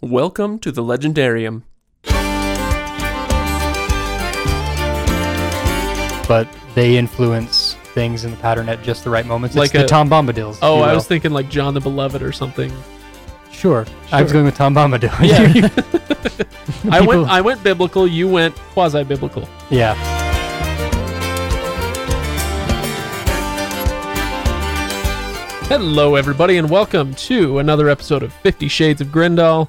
Welcome to the Legendarium. but they influence things in the pattern at just the right moments. Like it's the a- Tom Bombadils. if Oh, you I will. was thinking like John the Beloved or something. sure. I was Sure. going with Tom Bombadil. Yeah. I went People- I went biblical, you went quasi biblical. yeah. Hello everybody and welcome to another episode of 50 Shades of Grendel.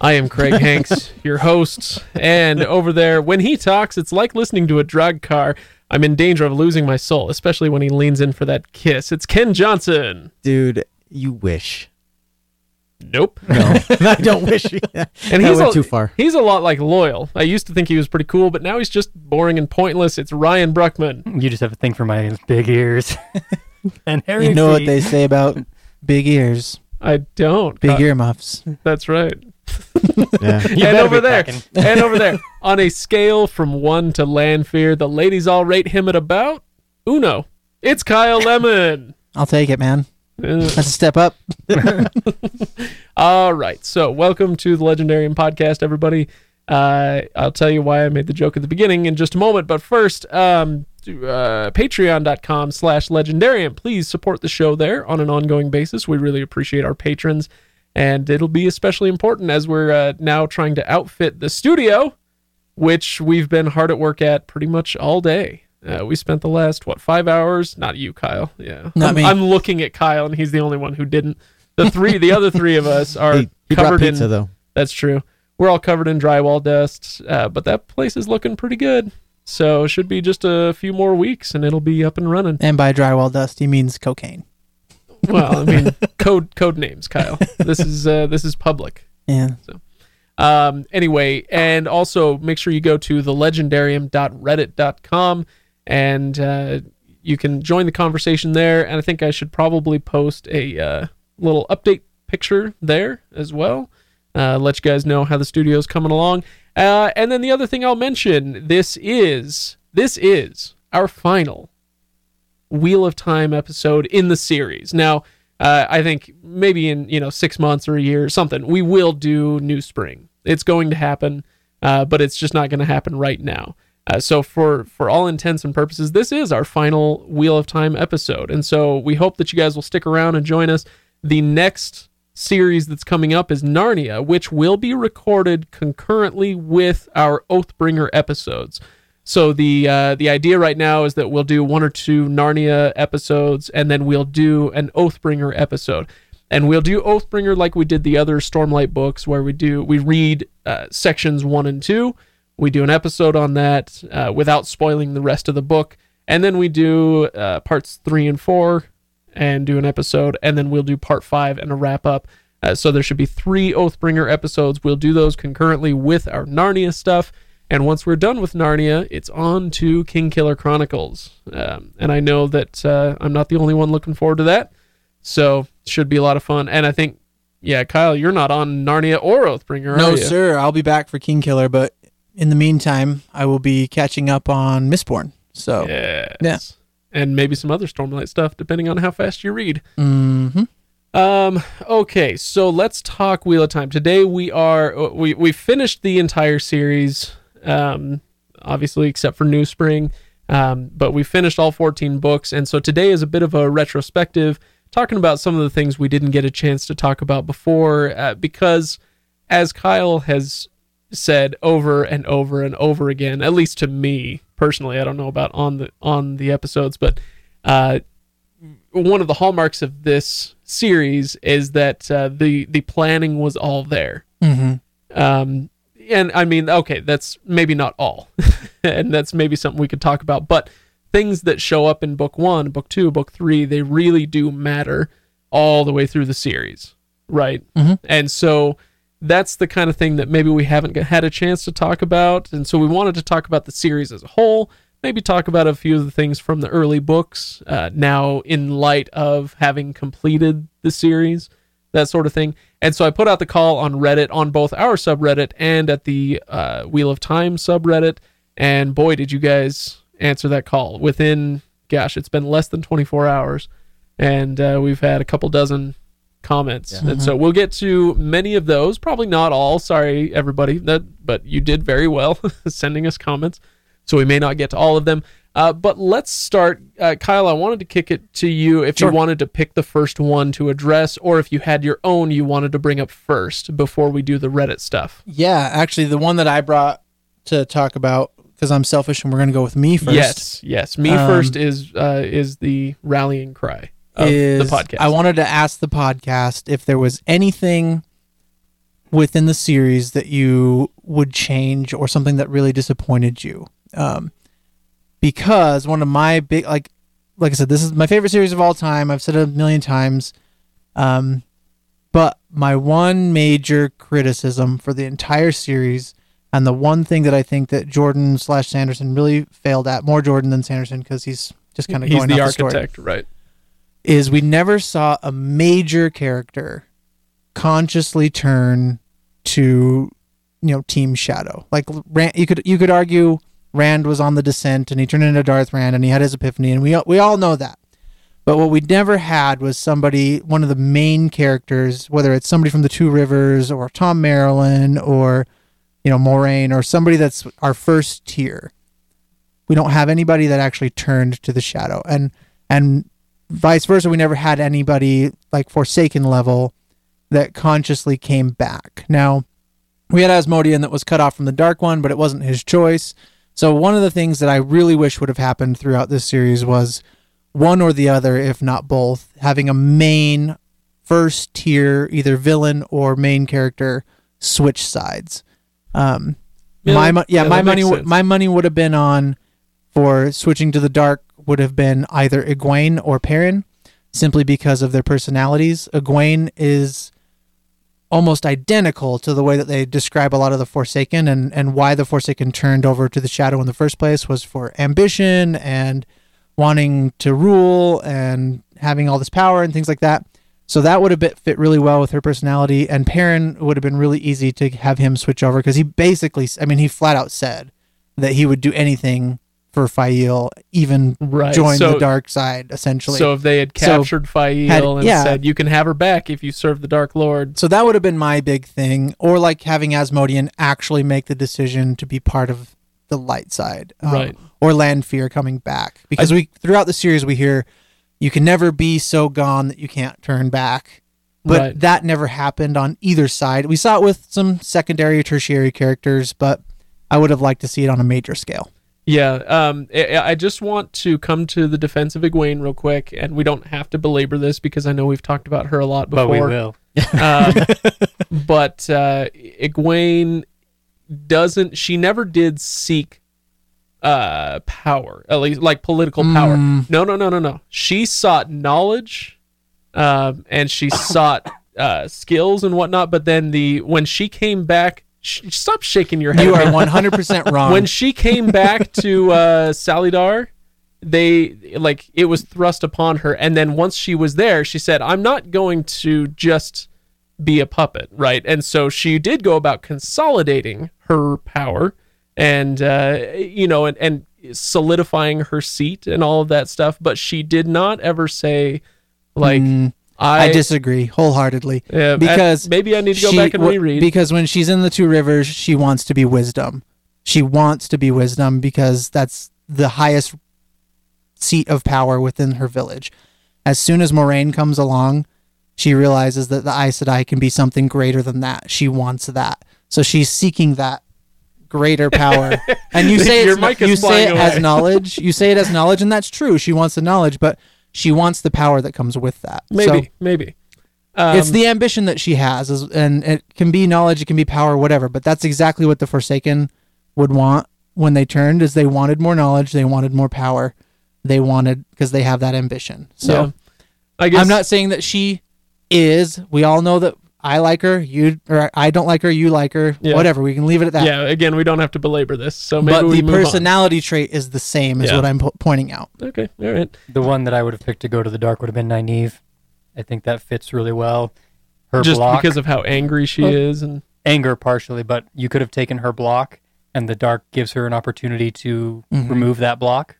I am Craig Hanks, your host, and over there when he talks it's like listening to a drag car. I'm in danger of losing my soul, especially when he leans in for that kiss. It's Ken Johnson. Dude, you wish. Nope. No, I don't wish. and And that he's went a, too far. He's a lot like Loial. I used to think he was pretty cool, but now he's just boring and pointless. It's Ryan Bruckman. You just have a thing for my big ears. and hairy You know what they say about big ears, I don't. big Uh, earmuffs. That's right. Yeah. And over there, packing. and over there, on a scale from one to Lanfear, the ladies all rate him at about uno. It's Kyle Lemon. I'll take it, man. That's a step up. all right, so welcome to the Legendarium podcast, everybody. Uh, I'll tell you why I made the joke at the beginning in just a moment, but first, um, uh, patreon.com slash legendarium. Please support the show there on an ongoing basis. We really appreciate our patrons, and it'll be especially important as we're uh, now trying to outfit the studio, which we've been hard at work at pretty much all day. Uh, we spent the last what five hours? Not you, Kyle. Yeah, Not I'm, me. I'm looking at Kyle, and he's the only one who didn't. The three, the other three of us are He, he covered pizza in. though. That's true. We're all covered in drywall dust, uh, but that place is looking pretty good. So it should be just a few more weeks, and it'll be up and running. And by drywall dust, he means cocaine. Well, I mean, code code names, Kyle. This is uh, this is public. Yeah. Um, anyway, and also make sure you go to thelegendarium.reddit.com and uh, you can join the conversation there. And I think I should probably post a uh, little update picture there as well. Uh, let you guys know how the studio's coming along. Uh, and then the other thing I'll mention this is this is our final Wheel of Time episode in the series. Now, uh, I think maybe in you know six months or a year or something, we will do New Spring. It's going to happen, uh, but it's just not going to happen right now. Uh, so for for all intents and purposes, this is our final Wheel of Time episode, and so we hope that you guys will stick around and join us. The next series that's coming up is Narnia, which will be recorded concurrently with our Oathbringer episodes. So the uh, the idea right now is that we'll do one or two Narnia episodes, and then we'll do an Oathbringer episode, and we'll do Oathbringer like we did the other Stormlight books, where we do we read uh, sections one and two, we do an episode on that uh, without spoiling the rest of the book, and then we do uh, parts three and four, and do an episode, and then we'll do part five and a wrap up. Uh, so there should be three Oathbringer episodes. We'll do those concurrently with our Narnia stuff. And once we're done with Narnia, it's on to King Killer Chronicles. Um, and I know that uh, I'm not the only one looking forward to that. So should be a lot of fun. And I think, yeah, Kyle, you're not on Narnia or Oathbringer, are No, sir. I'll be back for King Killer, but in the meantime, I will be catching up on Mistborn. So, Yes. Yeah. And maybe some other Stormlight stuff, depending on how fast you read. Mm-hmm. Um. Okay. So let's talk Wheel of Time. Today we are we we finished the entire series. Um. Obviously, except for New Spring. Um. But we finished all 14 books, and so today is a bit of a retrospective, talking about some of the things we didn't get a chance to talk about before, uh, because as Kyle has said over and over and over again, at least to me personally, I don't know about on the on the episodes, but uh, one of the hallmarks of this series is that uh, the the planning was all there. hmm Um, and I mean, okay, that's maybe not all, and that's maybe something we could talk about. But things that show up in book one, book two, book three, they really do matter all the way through the series, right? Mhm. And so that's the kind of thing that maybe we haven't had a chance to talk about. And so we wanted to talk about the series as a whole, maybe talk about a few of the things from the early books uh, now in light of having completed the series, that sort of thing. And so I put out the call on Reddit, on both our subreddit and at the uh, Wheel of Time subreddit. And boy, did you guys answer that call within, gosh, it's been less than 24 hours. And uh, we've had a couple dozen comments, Yeah. and so we'll get to many of those. Probably not all. Sorry, everybody. That, but you did very well sending us comments. So we may not get to all of them. Uh, but let's start, uh, Kyle. I wanted to kick it to you if Sure. you wanted to pick the first one to address, or if you had your own you wanted to bring up first before we do the Reddit stuff. Yeah, actually, the one that I brought to talk about because I'm selfish and we're going to go with me first. Yes, yes. Me Um, first is uh, is the rallying cry of is the podcast. I wanted to ask the podcast if there was anything within the series that you would change or something that really disappointed you. Um, because one of my big like like I said, this is my favorite series of all time. I've said it a million times. Um, but my one major criticism for the entire series, and the one thing that I think that Jordan slash Sanderson really failed at, more Jordan than Sanderson, because he's just kind of going the off story architect, right? is we never saw a major character consciously turn to you know team shadow like you could you could argue rand was on the descent and he turned into darth rand and he had his epiphany and we we all know that. But what we never had was somebody one of the main characters whether it's somebody from the two rivers or Thom Merrilin or you know Moiraine or somebody that's our first tier. We don't have anybody that actually turned to the shadow and and vice versa we never had anybody like forsaken level that consciously came back. Now we had asmodean that was cut off from the dark one but it wasn't his choice so one of the things that i really wish would have happened throughout this series was one or the other if not both having a main first tier either villain or main character switch sides um Yeah, my mo- yeah, yeah, my money w- my money would have been on for switching to the dark would have been either Egwene or Perrin simply because of their personalities. Egwene is almost identical to the way that they describe a lot of the Forsaken and and why the Forsaken turned over to the Shadow in the first place was for ambition and wanting to rule and having all this power and things like that. So that would have fit really well with her personality, and Perrin would have been really easy to have him switch over because he basically, I mean, he flat out said that he would do anything for Faile, even Right. join so, the dark side, essentially. So if they had So, captured Faile had- and yeah. said you can have her back if you serve the Dark Lord, So that would have been my big thing, or like having Asmodean actually make the decision to be part of the light side, um, Right. Or Lanfear coming back, because we throughout the series we hear you can never be so gone that you can't turn back, but Right. that never happened on either side. We saw it with some secondary or tertiary characters, but I would have liked to see it on a major scale. Yeah, um, I, I just want to come to the defense of Egwene real quick, and we don't have to belabor this because I know we've talked about her a lot before. but we will. Um, but uh, Egwene doesn't. She never did seek uh, power, at least like political power. Mm. No, no, no, no, no. She sought knowledge, um, and she sought uh, skills and whatnot. But then the when she came back, sh- stop shaking your head. You are one hundred percent wrong. when she came back to uh, Salidar, they like it was thrust upon her, and then once she was there, she said, "I'm not going to just be a puppet, right?" And so she did go about consolidating her power, and uh, you know, and, and solidifying her seat and all of that stuff. But she did not ever say, like, Mm, I, I disagree wholeheartedly. uh, because maybe I need to go she- back and reread. Because when she's in the Two Rivers, she wants to be wisdom. She wants to be wisdom because that's the highest seat of power within her village. As soon as Moiraine comes along, she realizes that the Aes Sedai can be something greater than that. She wants that. So she's seeking that greater power. and you say it's, you say it away. as knowledge. You say it as knowledge, and that's true. She wants the knowledge, but she wants the power that comes with that. So- maybe, maybe. Um, it's the ambition that she has, is, and it can be knowledge, it can be power, whatever. But that's exactly what the Forsaken would want when they turned. Is they wanted more knowledge, they wanted more power, they wanted because they have that ambition. So yeah. I guess I'm not saying that she is. We all know that I like her, you or I don't like her, you like her, Yeah. whatever. We can leave it at that. Yeah, again, we don't have to belabor this, so maybe but we the move on. personality trait is the same, is Yeah. what I'm po- pointing out. Okay, all right. The one that I would have picked to go to the dark would have been Nynaeve. I think that fits really well. Her Just block, because of how angry she Oh. is, and anger partially, but you could have taken her block, and the dark gives her an opportunity to Mhm. remove that block,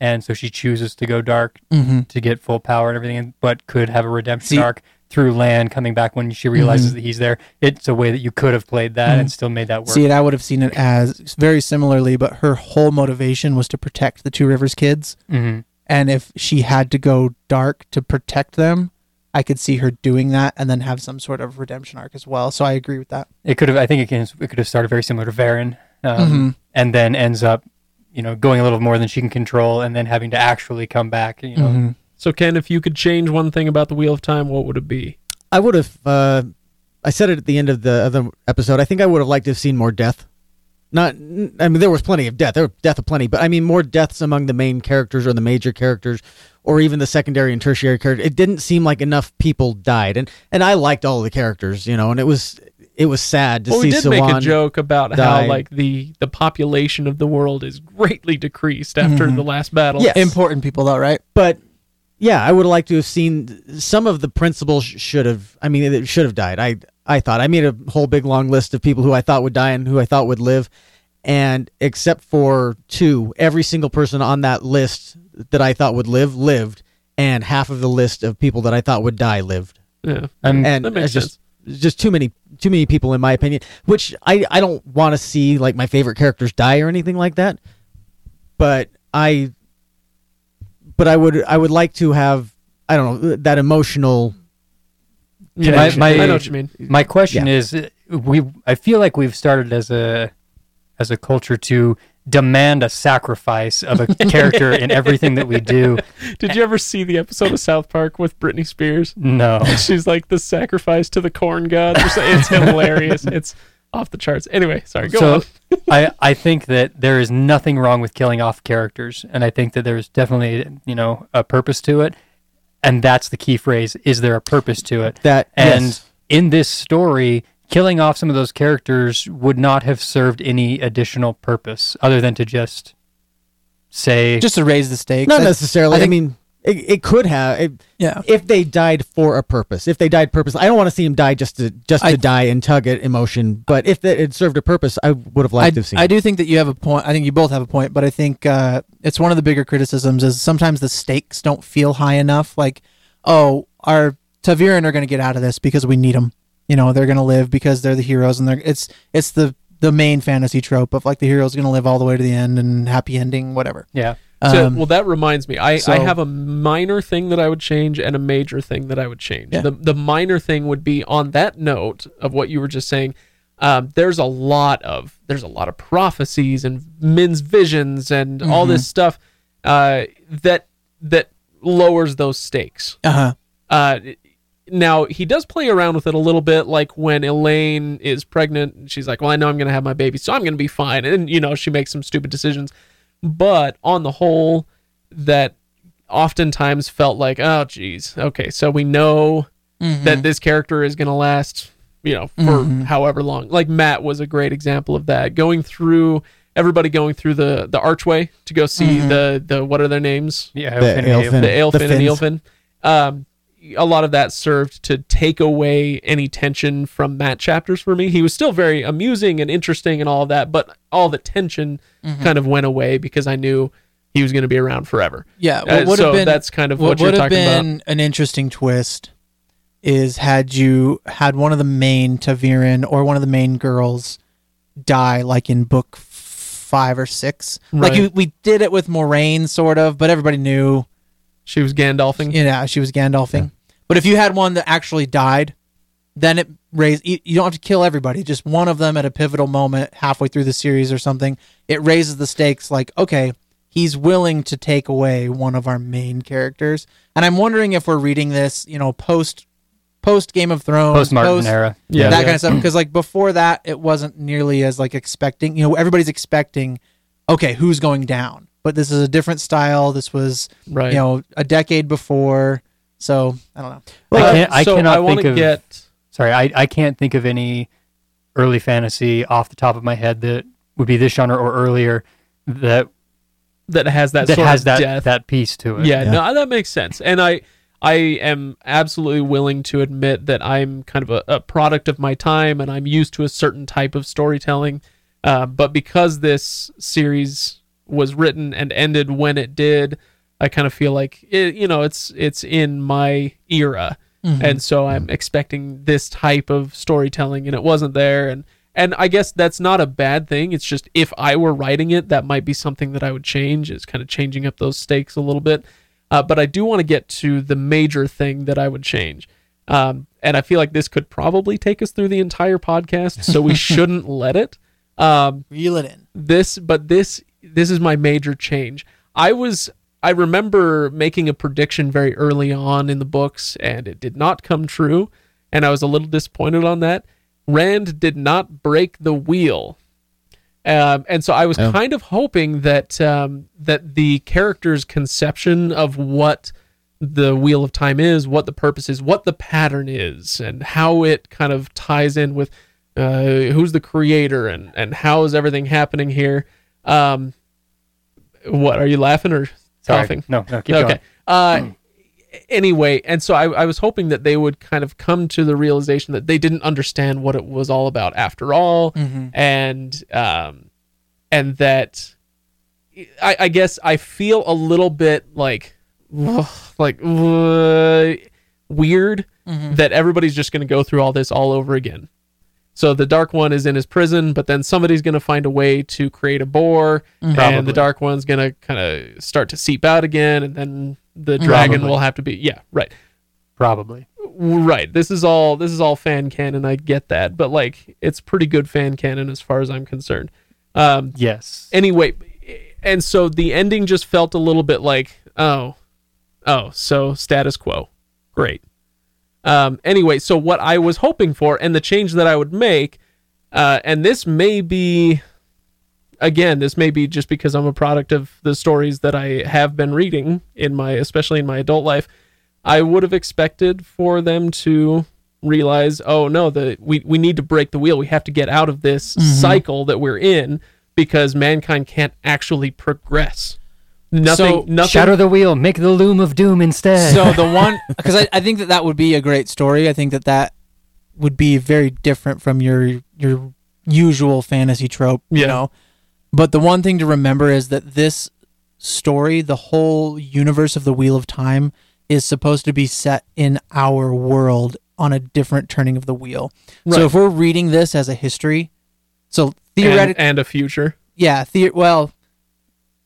and so she chooses to go dark Mm-hmm. to get full power and everything, but could have a redemption See, arc through Lan, coming back when she realizes that he's there. It's a way that you could have played that and still made that work. See, and I would have seen it as very similarly, but her whole motivation was to protect the Two Rivers kids. hmm And if she had to go dark to protect them, I could see her doing that and then have some sort of redemption arc as well. So I agree with that. It could have. I think it can. It could have started very similar to Varen, um, Mhm. and then ends up, you know, going a little more than she can control, and then having to actually come back. You know, Mhm. So, Ken, if you could change one thing about the Wheel of Time, what would it be? I would have. Uh, I said it at the end of the other episode. I think I would have liked to have seen more death. Not. I mean, there was plenty of death. There was death aplenty, but I mean more deaths among the main characters or the major characters, or even the secondary and tertiary characters. It didn't seem like enough people died, and and I liked all of the characters, you know, and it was it was sad to well, see we did Sawan. make a joke about how like the the population of the world is greatly decreased after Mhm. the last battle. Yes. Important people, though, right? but yeah, I would have liked to have seen some of the principals should have. I mean, it should have died. I I thought I made a whole big long list of people who I thought would die and who I thought would live, and except for two, every single person on that list that I thought would live lived, and half of the list of people that I thought would die lived. Yeah. I'm, And That makes it's just it's just too many too many people in my opinion. Which I I don't want to see like my favorite characters die or anything like that, but I but I would I would like to have I don't know that emotional Yeah, My- I know what you mean. My question is, uh, we I feel like we've started as a as a culture to demand a sacrifice of a character in everything that we do. Did you ever see the episode of South Park with Britney Spears? No, She's like the sacrifice to the corn god. It's hilarious. It's off the charts. Anyway, sorry. Go so on. I I think that there is nothing wrong with killing off characters, and I think that there's definitely you know a purpose to it, and that's the key phrase: is there a purpose to it? that And yes. in this story, killing off some of those characters would not have served any additional purpose other than to just say Just to raise the stakes. not I- necessarily. I I, mean, it, it could have. It, yeah. if they died for a purpose, if they died purpose, I don't want to see him die just to just to I- die and tug at emotion. But if it had served a purpose, I would have I, liked to have seen. I it. do think that you have a point. I think you both have a point, but I think uh, it's one of the bigger criticisms is sometimes the stakes don't feel high enough. Like, oh, our ta'veren are going to get out of this because we need them. You know, they're going to live because they're the heroes, and they're it's it's the the main fantasy trope of like the hero's going to live all the way to the end and happy ending, whatever. yeah. So, Um, well, that reminds me. I, I have a minor thing that I would change and a major thing that I would change. Yeah. The the minor thing would be on that note of what you were just saying. Um, there's a lot of there's a lot of prophecies and Min's visions and all Mm-hmm. this stuff uh, that that lowers those stakes. uh-huh. Uh, now he does play around with it a little bit, like when Elayne is pregnant, and she's like, "Well, I know I'm going to have my baby, so I'm going to be fine," and you know she makes some stupid decisions. But on the whole, that oftentimes felt like, "Oh, geez, okay, so we know Mm-hmm. that this character is going to last, you know, for however long." Like Mat was a great example of that, going through everybody going through the the archway to go see the the what are their names Yeah, The Elfin- the Elfin- the Aelfinn and Finns. Eelfinn. Um, a lot of that served to take away any tension from Mat chapters for me. He was still very amusing and interesting and all of that, but all the tension kind of went away because I knew he was going to be around forever. Yeah, Uh, what would so been that's kind of what, what you're would have talking been about. an interesting twist is had you had one of the main ta'veren or one of the main girls die like in book five or six. Like you, we did it with Moraine, sort of, but everybody knew, She was Gandalfing. you know, she was Gandalfing. But if you had one that actually died, then it raised. You, you don't have to kill everybody; just one of them at a pivotal moment halfway through the series or something. It raises the stakes. Like, okay, he's willing to take away one of our main characters, and I'm wondering if we're reading this, you know, post post Game of Thrones, post Martin post- era. Yeah. that kind of stuff. Because like before that, it wasn't nearly as like expecting. You know, everybody's expecting, okay, who's going down? But this is a different style. This was, Right. you know, a decade before. So I don't know. I Uh, can't- I so cannot I want think to of- get. Sorry, I, I can't think of any early fantasy off the top of my head that would be this genre or earlier that That has that, that, sort has of that death. that piece to it. Yeah, Yeah. no, that makes sense. And I I am absolutely willing to admit that I'm kind of a, a product of my time and I'm used to a certain type of storytelling. Uh, but because this series was written and ended when it did, I kind of feel like it, you know it's it's in my era Mhm. and so I'm expecting this type of storytelling, and it wasn't there, and and I guess that's not a bad thing. It's just if I were writing it, that might be something that I would change. Is kind of changing up those stakes a little bit. Uh, but I do want to get to the major thing that I would change. Um, and I feel like this could probably take us through the entire podcast, so we shouldn't let it. Um, Reel it in. this but this this is my major change. I was i remember making a prediction very early on in the books and it did not come true and i was a little disappointed on that. Rand did not break the wheel. Um, and so i was Oh. kind of hoping that um, that the character's conception of what the wheel of time is what the purpose is what the pattern is and how it kind of ties in with uh, who's the creator and and how is everything happening here um what are you laughing or Sorry. coughing No, no, keep okay going. uh anyway and so I, I was hoping that they would kind of come to the realization that they didn't understand what it was all about after all Mhm. and um and that I, I guess I feel a little bit like like uh, weird Mhm. that everybody's just going to go through all this all over again. So the dark one is in his prison, but then somebody's going to find a way to create a bore, and Probably. the dark one's going to kind of start to seep out again, and then the dragon Probably. will have to be yeah right Probably. right. This is all this is all fan canon. I get that, but like it's pretty good fan canon as far as I'm concerned. Um, Yes. anyway and so the ending just felt a little bit like oh oh so status quo great um anyway so what i was hoping for and the change that i would make uh and this may be again this may be just because i'm a product of the stories that i have been reading in my especially in my adult life i would have expected for them to realize oh no the we, we need to break the wheel. We have to get out of this cycle that we're in because mankind can't actually progress nothing So, nothing Shatter the wheel. Make the loom of doom instead. So the one, because I, I think that that would be a great story. I think that that would be very different from your your usual fantasy trope. You Yeah. know, but the one thing to remember is that this story, the whole universe of the Wheel of Time, is supposed to be set in our world on a different turning of the wheel. Right. So if we're reading this as a history, so and, theoretically, and a future yeah, the- well,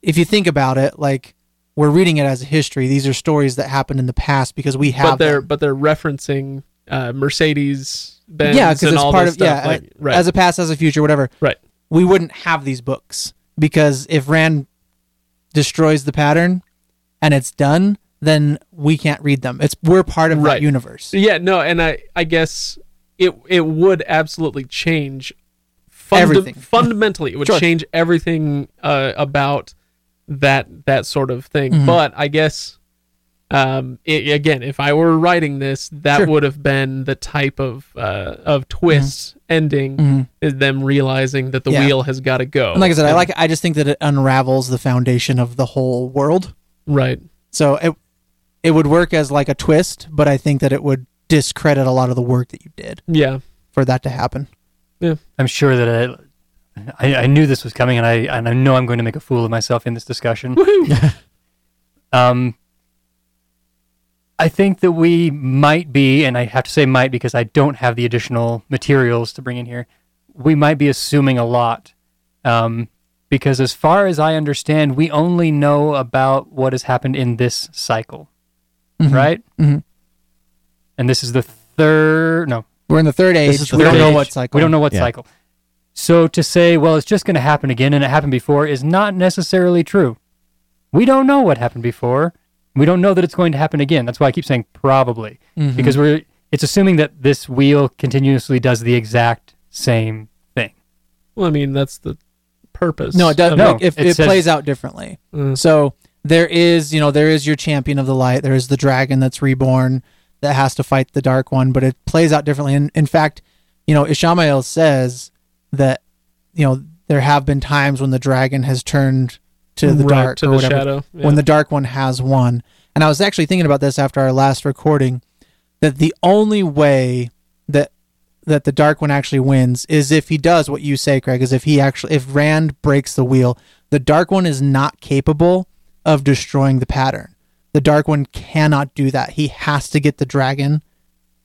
if you think about it, like we're reading it as a history. These are stories that happened in the past because we have but they're them. but they're referencing uh mercedes benz yeah, because it's all part of yeah, like, right as a past, as a future, whatever. Right. We wouldn't have these books because if Rand destroys the pattern and it's done, then we can't read them. It's we're part of Right. that universe. yeah no and i i guess it it would absolutely change funda- Everything. fundamentally it would Sure. change everything uh about that that sort of thing Mhm. but i guess um i again if i were writing this that Sure. would have been the type of uh of twist ending Mhm. is them realizing that the Yeah. wheel has got to go And like I said, I like. I just think that it unravels the foundation of the whole world. right So it it would work as like a twist, but I think that it would discredit a lot of the work that you did yeah for that to happen. Yeah. I'm sure that I, I, I knew this was coming, and I and I know I'm going to make a fool of myself in this discussion. um, I think that we might be, and I have to say might because I don't have the additional materials to bring in here. We might be assuming a lot, um, because as far as I understand, we only know about what has happened in this cycle, Mhm. right? Mhm. And this is the third. No, We're in the third age. the we don't third know what cycle. we don't know what Yeah. cycle. So to say, well, it's just going to happen again and it happened before is not necessarily true. We don't know what happened before. We don't know that it's going to happen again. That's why I keep saying probably Mhm. because we're it's assuming that this wheel continuously does the exact same thing. well i mean that's the purpose no, it does. of No, like, if it it, says- plays out differently. Uh, So there is, you know, there is your champion of the light. There is the dragon that's reborn that has to fight the dark one, but it plays out differently. And in fact, you know, Ishamael says that, you know, there have been times when the dragon has turned to the right, dark to or the whatever, shadow yeah. when the dark one has won. And I was actually thinking about this after our last recording that the only way that that the dark one actually wins is if he does what you say, Craig, is if he actually if Rand breaks the wheel. The dark one is not capable of destroying the pattern. The dark one cannot do that. He has to get the dragon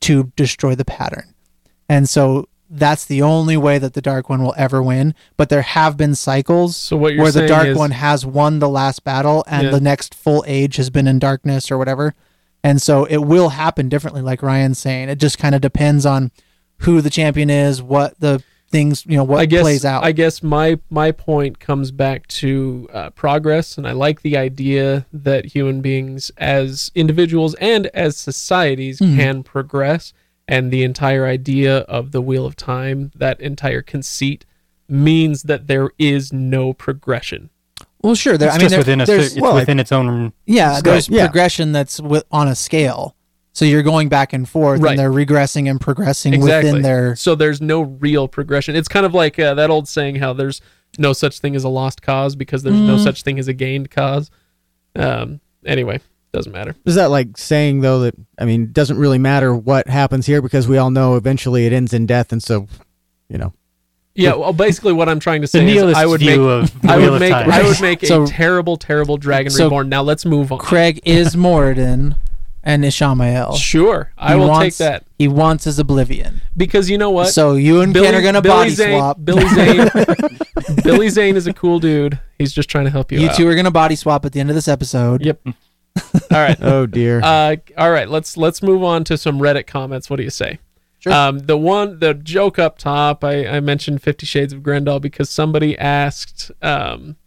to destroy the pattern. And so that's the only way that the Dark One will ever win. But there have been cycles So what you're where the Dark is, One has won the last battle and Yeah. the next full age has been in darkness or whatever. And so it will happen differently, like Ryan's saying. It just kind of depends on who the champion is, what the things, you know, what I guess plays out. I guess my my point comes back to uh, progress, and I like the idea that human beings, as individuals and as societies, Mhm. can progress. And the entire idea of the wheel of time, that entire conceit, means that there is no progression. well, sure. There, It's I mean, just there- within a, there's, it's well, within its own. yeah, scope. there's Yeah. progression that's wi- on a scale. So you're going back and forth, Right. and they're regressing and progressing Exactly. within their. So there's no real progression. It's kind of like uh, that old saying how there's no such thing as a lost cause because there's no Mm. such thing as a gained cause. Um. Anyway, doesn't matter. Is that like saying though that I mean, it doesn't really matter what happens here because we all know eventually it ends in death, and so you know, Yeah. Well, basically, what I'm trying to The say is I would make of I would of make Time. I would make So- a terrible, terrible Dragon so- Reborn. Now let's move on. Craig is Moridin and Ishamael. Sure, I He will wants- take that He wants his oblivion. because you know what? So you and Billy- Ken are gonna Billy body Zane, swap. Billy Zane, Billy Zane is a cool dude. He's just trying to help you, You out. two are gonna body swap at the end of this episode. Yep. All right. oh dear. Uh, all right, let's let's move on to some Reddit comments. What do you say? Sure. Um, the one, the joke up top, I, I mentioned Fifty Shades of Grendel because somebody asked, um,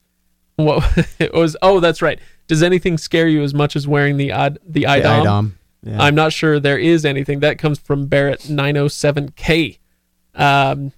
what it was. Oh, that's right. Does anything scare you as much as wearing the odd the a'dam. Yeah. I'm not sure there is anything. That comes from Barrett 907K. Um,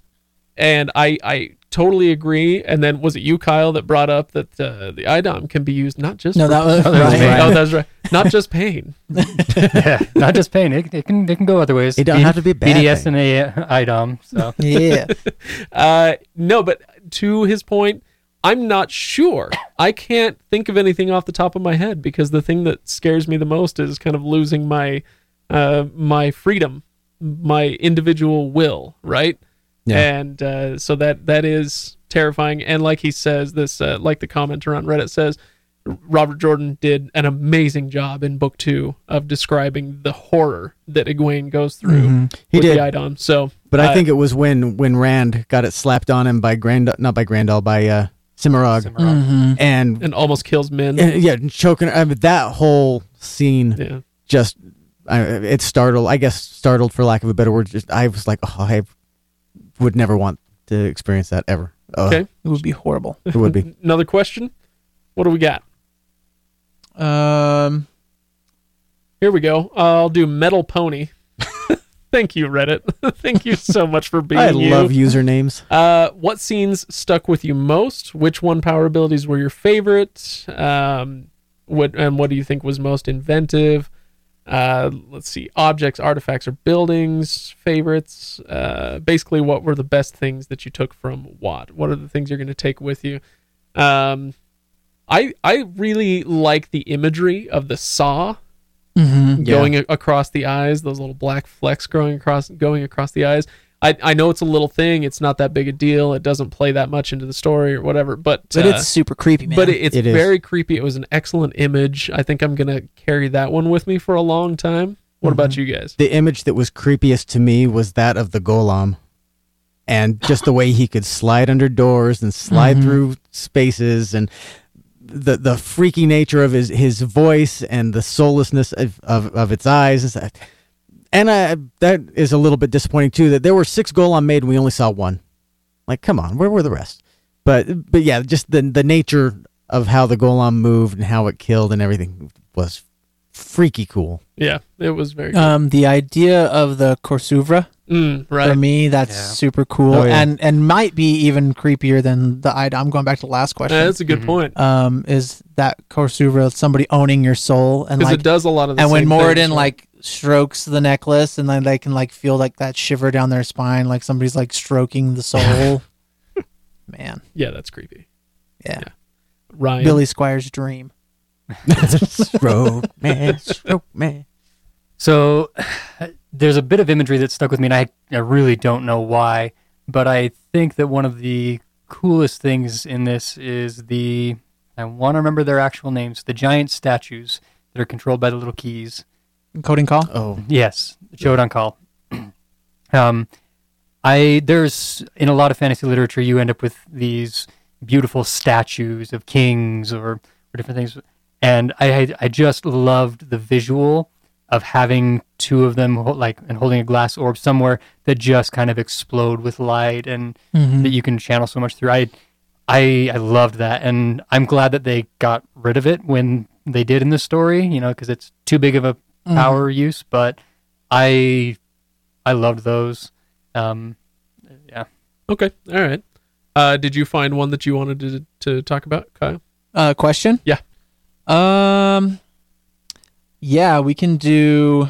and I I totally agree. And then was it you, Kyle, that brought up that uh, the a'dam can be used not just No, for that was Oh, that was Ryan. Ryan. Oh, that's right. Not just pain. yeah, not just pain. It, it can it can go other ways. It don't B- have to be a bad BDS thing. and a a'dam. So Yeah. Uh, no, but to his point, I'm not sure. I can't think of anything off the top of my head because the thing that scares me the most is kind of losing my uh, my freedom, my individual will, right? Yeah. And uh, so that that is terrifying. And like he says, this uh, like the commenter on Reddit says, Robert Jordan did an amazing job in book two of describing the horror that Egwene goes through Mhm. He with did. the a'dam. So, But I uh, think it was when when Rand got it slapped on him by Grand, not by Graendal, by uh, Cimarog, Cimarron. Mhm. and, and almost kills Min. and yeah, choking. I mean, that whole scene yeah. just I, it startled. I guess startled for lack of a better word. Just I was like, oh, I would never want to experience that ever. Ugh, Okay. It would be horrible. it would be. Another question. What do we got? Um. Here we go. I'll do Metal Pony. Thank you, Reddit. Thank you so much for being here. I you. love usernames. Uh, what scenes stuck with you most? Which one power abilities were your favorite? Um, what and what do you think was most inventive? Uh, let's see, objects, artifacts, or buildings favorites. Uh, basically, what were the best things that you took from what? What are the things you're going to take with you? Um, I I really like the imagery of the saa mhm. Yeah. going a- across the eyes, those little black flecks growing across going across the eyes. I, I know it's a little thing. It's not that big a deal. It doesn't play that much into the story or whatever. But But uh, it's super creepy, man. but it, it's It is. very creepy. It was an excellent image. I think I'm gonna carry that one with me for a long time. What about Mm-hmm. you guys? The image that was creepiest to me was that of the Gholam, and just the way he could slide under doors and slide Mhm. through spaces, and the the freaky nature of his his voice and the soullessness of of, of its eyes. And uh, that is a little bit disappointing too. That there were six Gholam made and we only saw one. Like, come on, where were the rest? But but yeah, just the the nature of how the Gholam moved and how it killed and everything was freaky cool. Yeah, it was very good. um the idea of the Cour'souvra Mm, for me that's Yeah. super cool Oh, yeah. and and might be even creepier than the a'dam. I'm going back to the last question. Uh, that's a good Mhm. point um, is that Cour'souvra somebody owning your soul and like it does a lot of the and when same Moridin things, right? like strokes the necklace and then they can like feel like that shiver down their spine like somebody's like stroking the soul. Man, yeah, that's creepy. yeah. Ryan, Billy Squier's dream. stroke man, stroke man. So there's a bit of imagery that stuck with me, and I, I really don't know why, but I think that one of the coolest things in this is the I want to remember their actual names, the giant statues that are controlled by the little keys. Choedan Kal. Oh, Yes, Choedan Kal. um, I there's in a lot of fantasy literature you end up with these beautiful statues of kings or, or different things, and I I- I just loved the visual of having two of them like and holding a glass orb somewhere that just kind of explode with light and Mm-hmm. that you can channel so much through. I I I loved that, and I'm glad that they got rid of it when they did in the story. You know, because it's too big of a Mm-hmm. power use. But I I loved those. Um, yeah. Okay. All right. Uh, did you find one that you wanted to to talk about, Kyle? Uh, question. Yeah. Um. Yeah, we can do.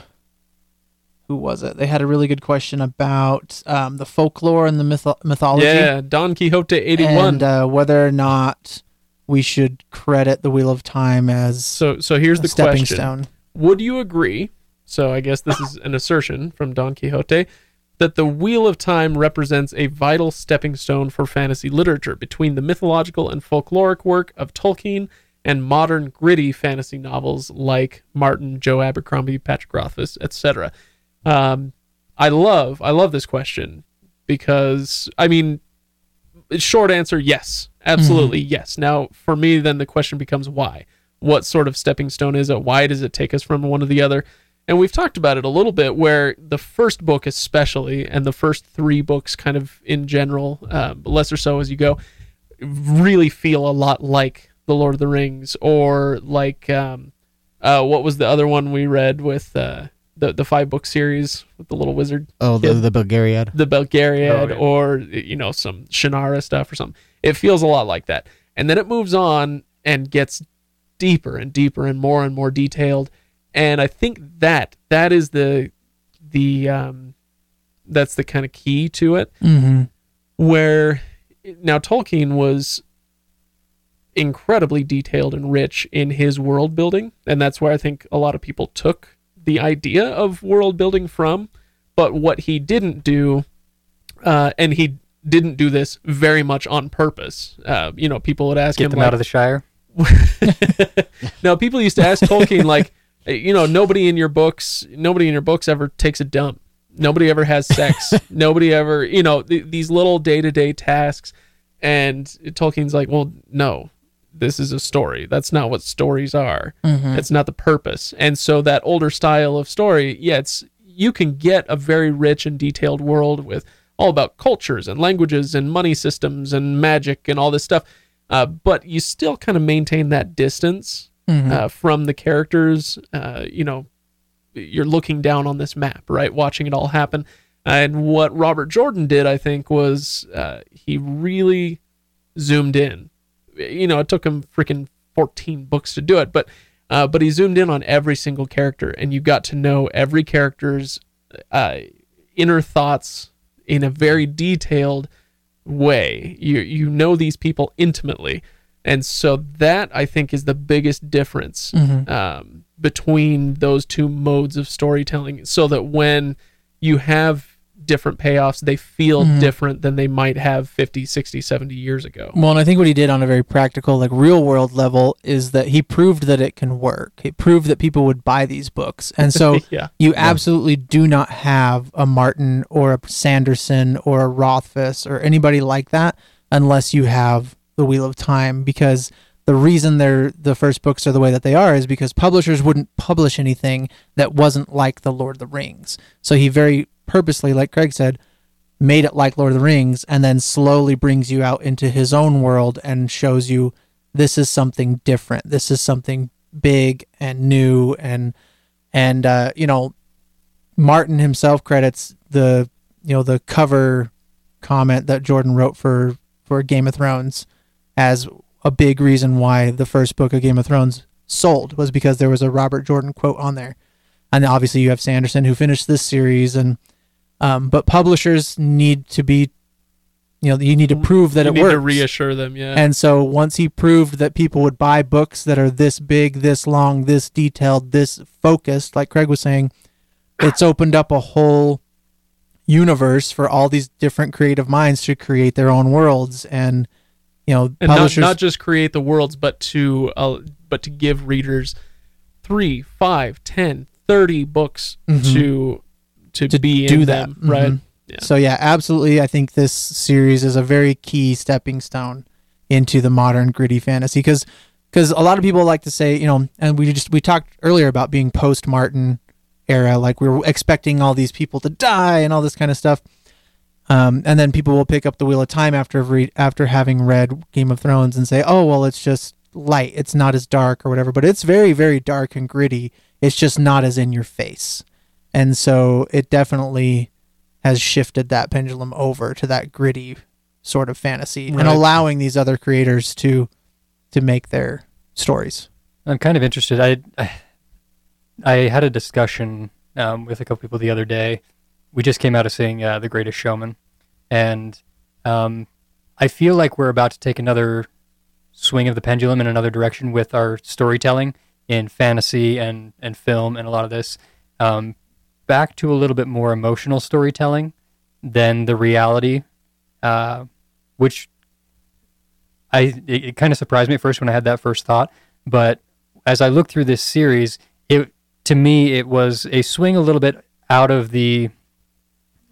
Who was it? They had a really good question about um, the folklore and the mytho- mythology. Yeah, Don Quixote eighty one. and uh, whether or not we should credit the Wheel of Time as so so here's a the stepping question: stone. Would you agree? So I guess this is an assertion from Don Quixote that the Wheel of Time represents a vital stepping stone for fantasy literature between the mythological and folkloric work of Tolkien and modern gritty fantasy novels like Martin, Joe Abercrombie, Patrick Rothfuss, etc. Um, I love I love this question because I mean, short answer yes, absolutely yes. Now for me, then the question becomes why. What sort of stepping stone is it? Why does it take us from one to the other? And we've talked about it a little bit, where the first book, especially, and the first three books, kind of in general, um, lesser so as you go, really feel a lot like The Lord of the Rings, or like um, uh, what was the other one we read with uh, the the five book series with the little wizard, oh, the Yeah. the Belgariad. the Belgariad, Oh, yeah. or you know some Shannara stuff or something. It feels a lot like that, and then it moves on and gets deeper and deeper and more and more detailed. And I think that that is the the um, that's the kind of key to it Mm-hmm. where now Tolkien was incredibly detailed and rich in his world building, and that's where I think a lot of people took the idea of world building from. But what he didn't do, uh, and he didn't do this very much on purpose. Uh, you know, people would ask Get him them like, out of the Shire. now people used to ask Tolkien like, you know, nobody in your books, nobody in your books ever takes a dump. Nobody ever has sex. nobody ever, you know, th- these little day-to-day tasks. And Tolkien's like, well, no, this is a story. That's not what stories are. Mm-hmm. It's not the purpose. And so that older style of story, yeah, it's you can get a very rich and detailed world with all about cultures and languages and money systems and magic and all this stuff. Uh, but you still kind of maintain that distance uh, from the characters. Uh, you know, you're looking down on this map, right? Watching it all happen. And what Robert Jordan did, I think, was uh, he really zoomed in. You know, it took him freaking 14 books to do it, but uh, but he zoomed in on every single character, and you got to know every character's uh, inner thoughts in a very detailed way. You you know these people intimately, and so that I think is the biggest difference um, between those two modes of storytelling. So that when you have different payoffs, they feel mm-hmm. different than they might have 50, 60, 70 years ago. Well, and I think what he did on a very practical, like real world level, is that he proved that it can work. He proved that people would buy these books, and so Yeah. you absolutely do not have a Martin or a Sanderson or a Rothfuss or anybody like that unless you have the Wheel of Time. Because the reason they're the first books are the way that they are is because publishers wouldn't publish anything that wasn't like the Lord of the Rings. So he very purposely, like Craig said, made it like Lord of the Rings and then slowly brings you out into his own world and shows you this is something different. This is something big and new and and uh, you know Martin himself credits the you know the cover comment that Jordan wrote for for Game of Thrones as a big reason why the first book of Game of Thrones sold was because there was a Robert Jordan quote on there. And obviously you have Sanderson who finished this series and um, but publishers need to be you know you need to prove that you it need works to reassure them, yeah. and so once he proved that people would buy books that are this big, this long, this detailed, this focused, like Craig was saying, it's opened up a whole universe for all these different creative minds to create their own worlds and you know and not, publishers not just create the worlds but to uh, but to give readers three five ten 30 books Mhm. to, to To be do that. them, right? Mhm. Yeah. So yeah, absolutely. I think this series is a very key stepping stone into the modern gritty fantasy because because a lot of people like to say you know, and we just we talked earlier about being post Martin era, like we are expecting all these people to die and all this kind of stuff. Um, and then people will pick up the Wheel of Time after re- after having read Game of Thrones and say, "Oh, well, it's just light. It's not as dark or whatever." But it's very, very dark and gritty. It's just not as in your face. And so it definitely has shifted that pendulum over to that gritty sort of fantasy Right. and allowing these other creators to to make their stories. I'm kind of interested. I I, I had a discussion um, with a couple people the other day. We just came out of seeing uh, The Greatest Showman, and um, I feel like we're about to take another swing of the pendulum in another direction with our storytelling in fantasy and and film and a lot of this. Um, back to a little bit more emotional storytelling than the reality, uh, which I it, it kind of surprised me at first when I had that first thought, but as I looked through this series, it to me it was a swing a little bit out of the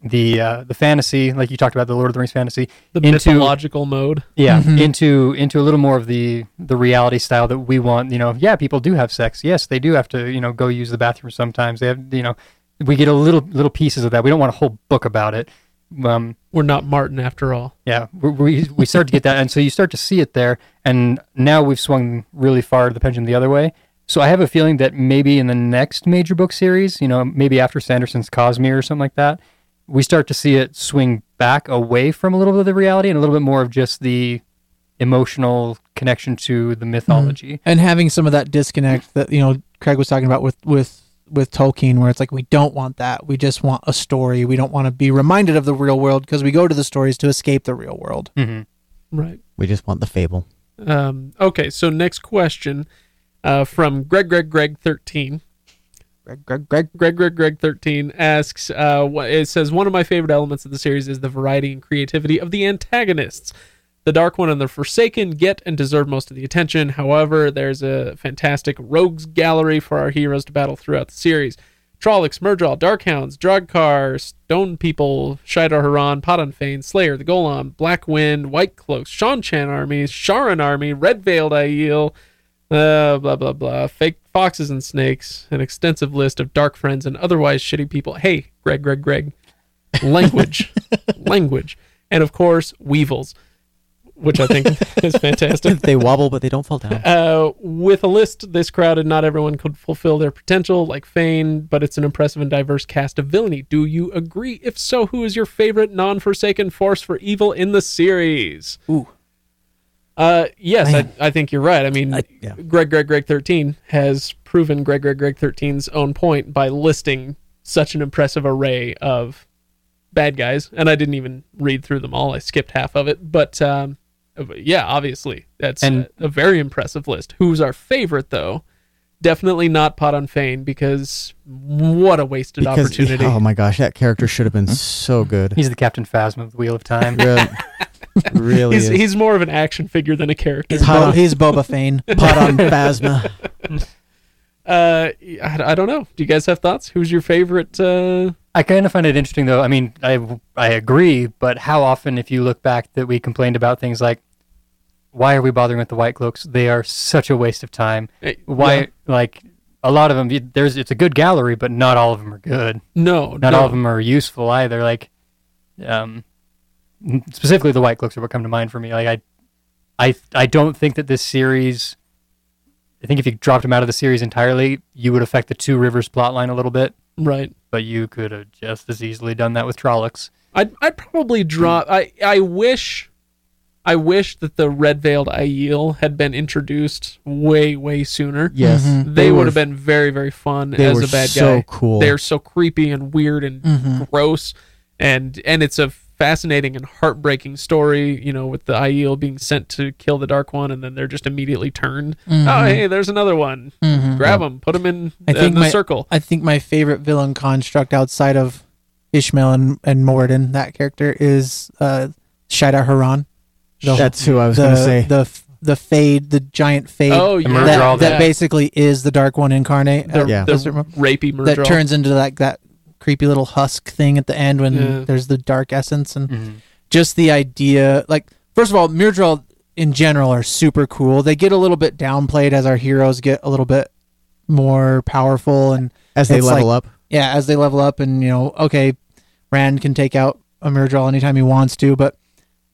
the uh, the fantasy, like you talked about the Lord of the Rings fantasy, The into mythological mode. yeah, Mhm. into into a little more of the the reality style that we want. You know, yeah, people do have sex. Yes, they do have to you know go use the bathroom sometimes. They have you know, we get a little little pieces of that. We don't want a whole book about it. Um, We're not Martin after all. yeah, we, we we start to get that, and so you start to see it there. And now we've swung really far the pendulum the other way. So I have a feeling that maybe in the next major book series, you know, maybe after Sanderson's Cosmere or something like that, we start to see it swing back away from a little bit of the reality and a little bit more of just the emotional connection to the mythology. And having some of that disconnect that you know Craig was talking about with with with Tolkien where it's like we don't want that. We just want a story. We don't want to be reminded of the real world because we go to the stories to escape the real world. hmm Right. We just want the fable. Um, okay, so next question uh, from Greg Greg Greg 13. Greg, Greg, Greg. Greg Greg Greg 13 asks, uh, what, it says, one of my favorite elements of the series is the variety and creativity of the antagonists. The Dark One and the Forsaken get and deserve most of the attention. However, there's a fantastic rogues gallery for our heroes to battle throughout the series. Trollocs, Myrddraal, Darkhounds, Draghkar, Stone People, Shaidar Haran, Padan Fain, Slayer, the Gholam, Black Wind, White Cloaks, Seanchan armies, Sharan army, Red Veiled Aiel, uh, blah blah blah, fake foxes and snakes, an extensive list of dark friends and otherwise shitty people. Hey, Greg, Greg, Greg, language, language, and of course weevils, which I think is fantastic. they wobble, but they don't fall down. Uh, with a list this crowded, not everyone could fulfill their potential, like Fain, but it's an impressive and diverse cast of villainy. Do you agree? If so, who is your favorite non-forsaken force for evil in the series? Ooh. Uh, yes, I, I think you're right. I mean, I- yeah. Greg Greg Greg 13 has proven Greg Greg Greg 13's own point by listing such an impressive array of bad guys, and I didn't even read through them all. I skipped half of it, but um, yeah, obviously that's And- a, a very impressive list. Who's our favorite though? Definitely not Padan Fain because what a wasted Because opportunity. oh my gosh, that character should have been so good. He's the Captain Phasma of the Wheel of Time. really, really he's is. he's more of an action figure than a character. He's, Pot Bo- he's Boba Fane. pot on Phasma. Uh, I, I don't know. Do you guys have thoughts? Who's your favorite? Uh, I kind of find it interesting, though. I mean, I I agree, but how often, if you look back, that we complained about things like, why are we bothering with the white cloaks? They are such a waste of time. eh, Why, yeah. like, a lot of them, there's it's a good gallery, but not all of them are good. No, Not no. all of them are useful either. Like, um, specifically the white cloaks are what come to mind for me. Like, I, I, I don't think that this series. I think if you dropped them out of the series entirely, you would affect the Two Rivers plotline a little bit. Right. But you could have just as easily done that with Trollocs. I'd I'd probably drop. I I wish, I wish that the red veiled Aiel had been introduced way way sooner. Yes, Mhm. They, were would have been very very fun They as were a bad so guy. cool. They're so creepy and weird and Mhm. gross, and and it's a fascinating and heartbreaking story. You know, with the Aiel being sent to kill the Dark One, and then they're just immediately turned. Mhm. Oh, hey, there's another one. Mhm. Grab him, put him in, I in think the my- circle. I think my favorite villain construct outside of Ishamael and, and Moridin, that character, is uh, Shaidar Haran. The- That's who I was the, going to say. the the fade, the giant fade Oh yeah, Myrddraal that, that basically is the dark one incarnate. the, Uh, Yeah. the does it remember? that turns into like that creepy little husk thing at the end when Yeah. there's the dark essence and Mhm. just the idea like first of all Myrddraal in general are super cool they get a little bit downplayed as our heroes get a little bit more powerful and As they level like- up. yeah as they level up and you know okay rand can take out a Myrddraal anytime he wants to but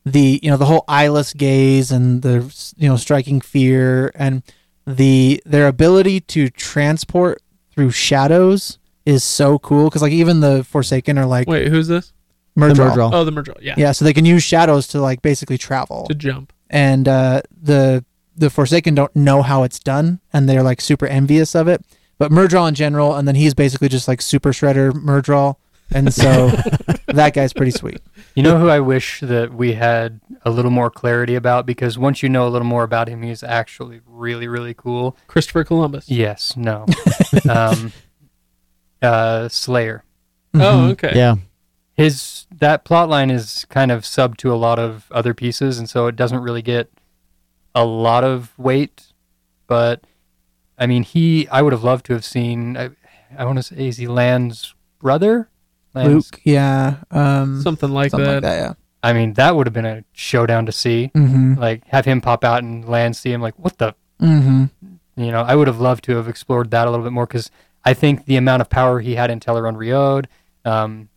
the you know the whole eyeless gaze and the you know striking fear and the their ability to transport through shadows is so cool because like even the forsaken are like Wait, who's this? The Myrddraal. Myrddraal. Oh, the Myrddraal. Yeah. yeah so they can use shadows to like basically travel To jump. and uh, the the Forsaken don't know how it's done, and they're like super envious of it. But Myrddraal in general, and then he's basically just like Super Shredder Myrddraal, and so that guy's pretty sweet. You know who I wish that we had a little more clarity about because once you know a little more about him, he's actually really, really cool. Christopher Columbus. Yes, no. um, uh, Slayer. Oh, Mhm. okay. Yeah. His that plot line is kind of sub to a lot of other pieces, and so it doesn't really get a lot of weight. But I mean, he I would have loved to have seen. I, I want to say is he Land's brother? Land's, Luc, yeah, um, Something like something that. like that, I mean, that would have been a showdown to see. Mm-hmm. Like have him pop out and Land see him like what the Mm-hmm. you know, I would have loved to have explored that a little bit more because I think the amount of power he had in Tel'aran'rhiod, um,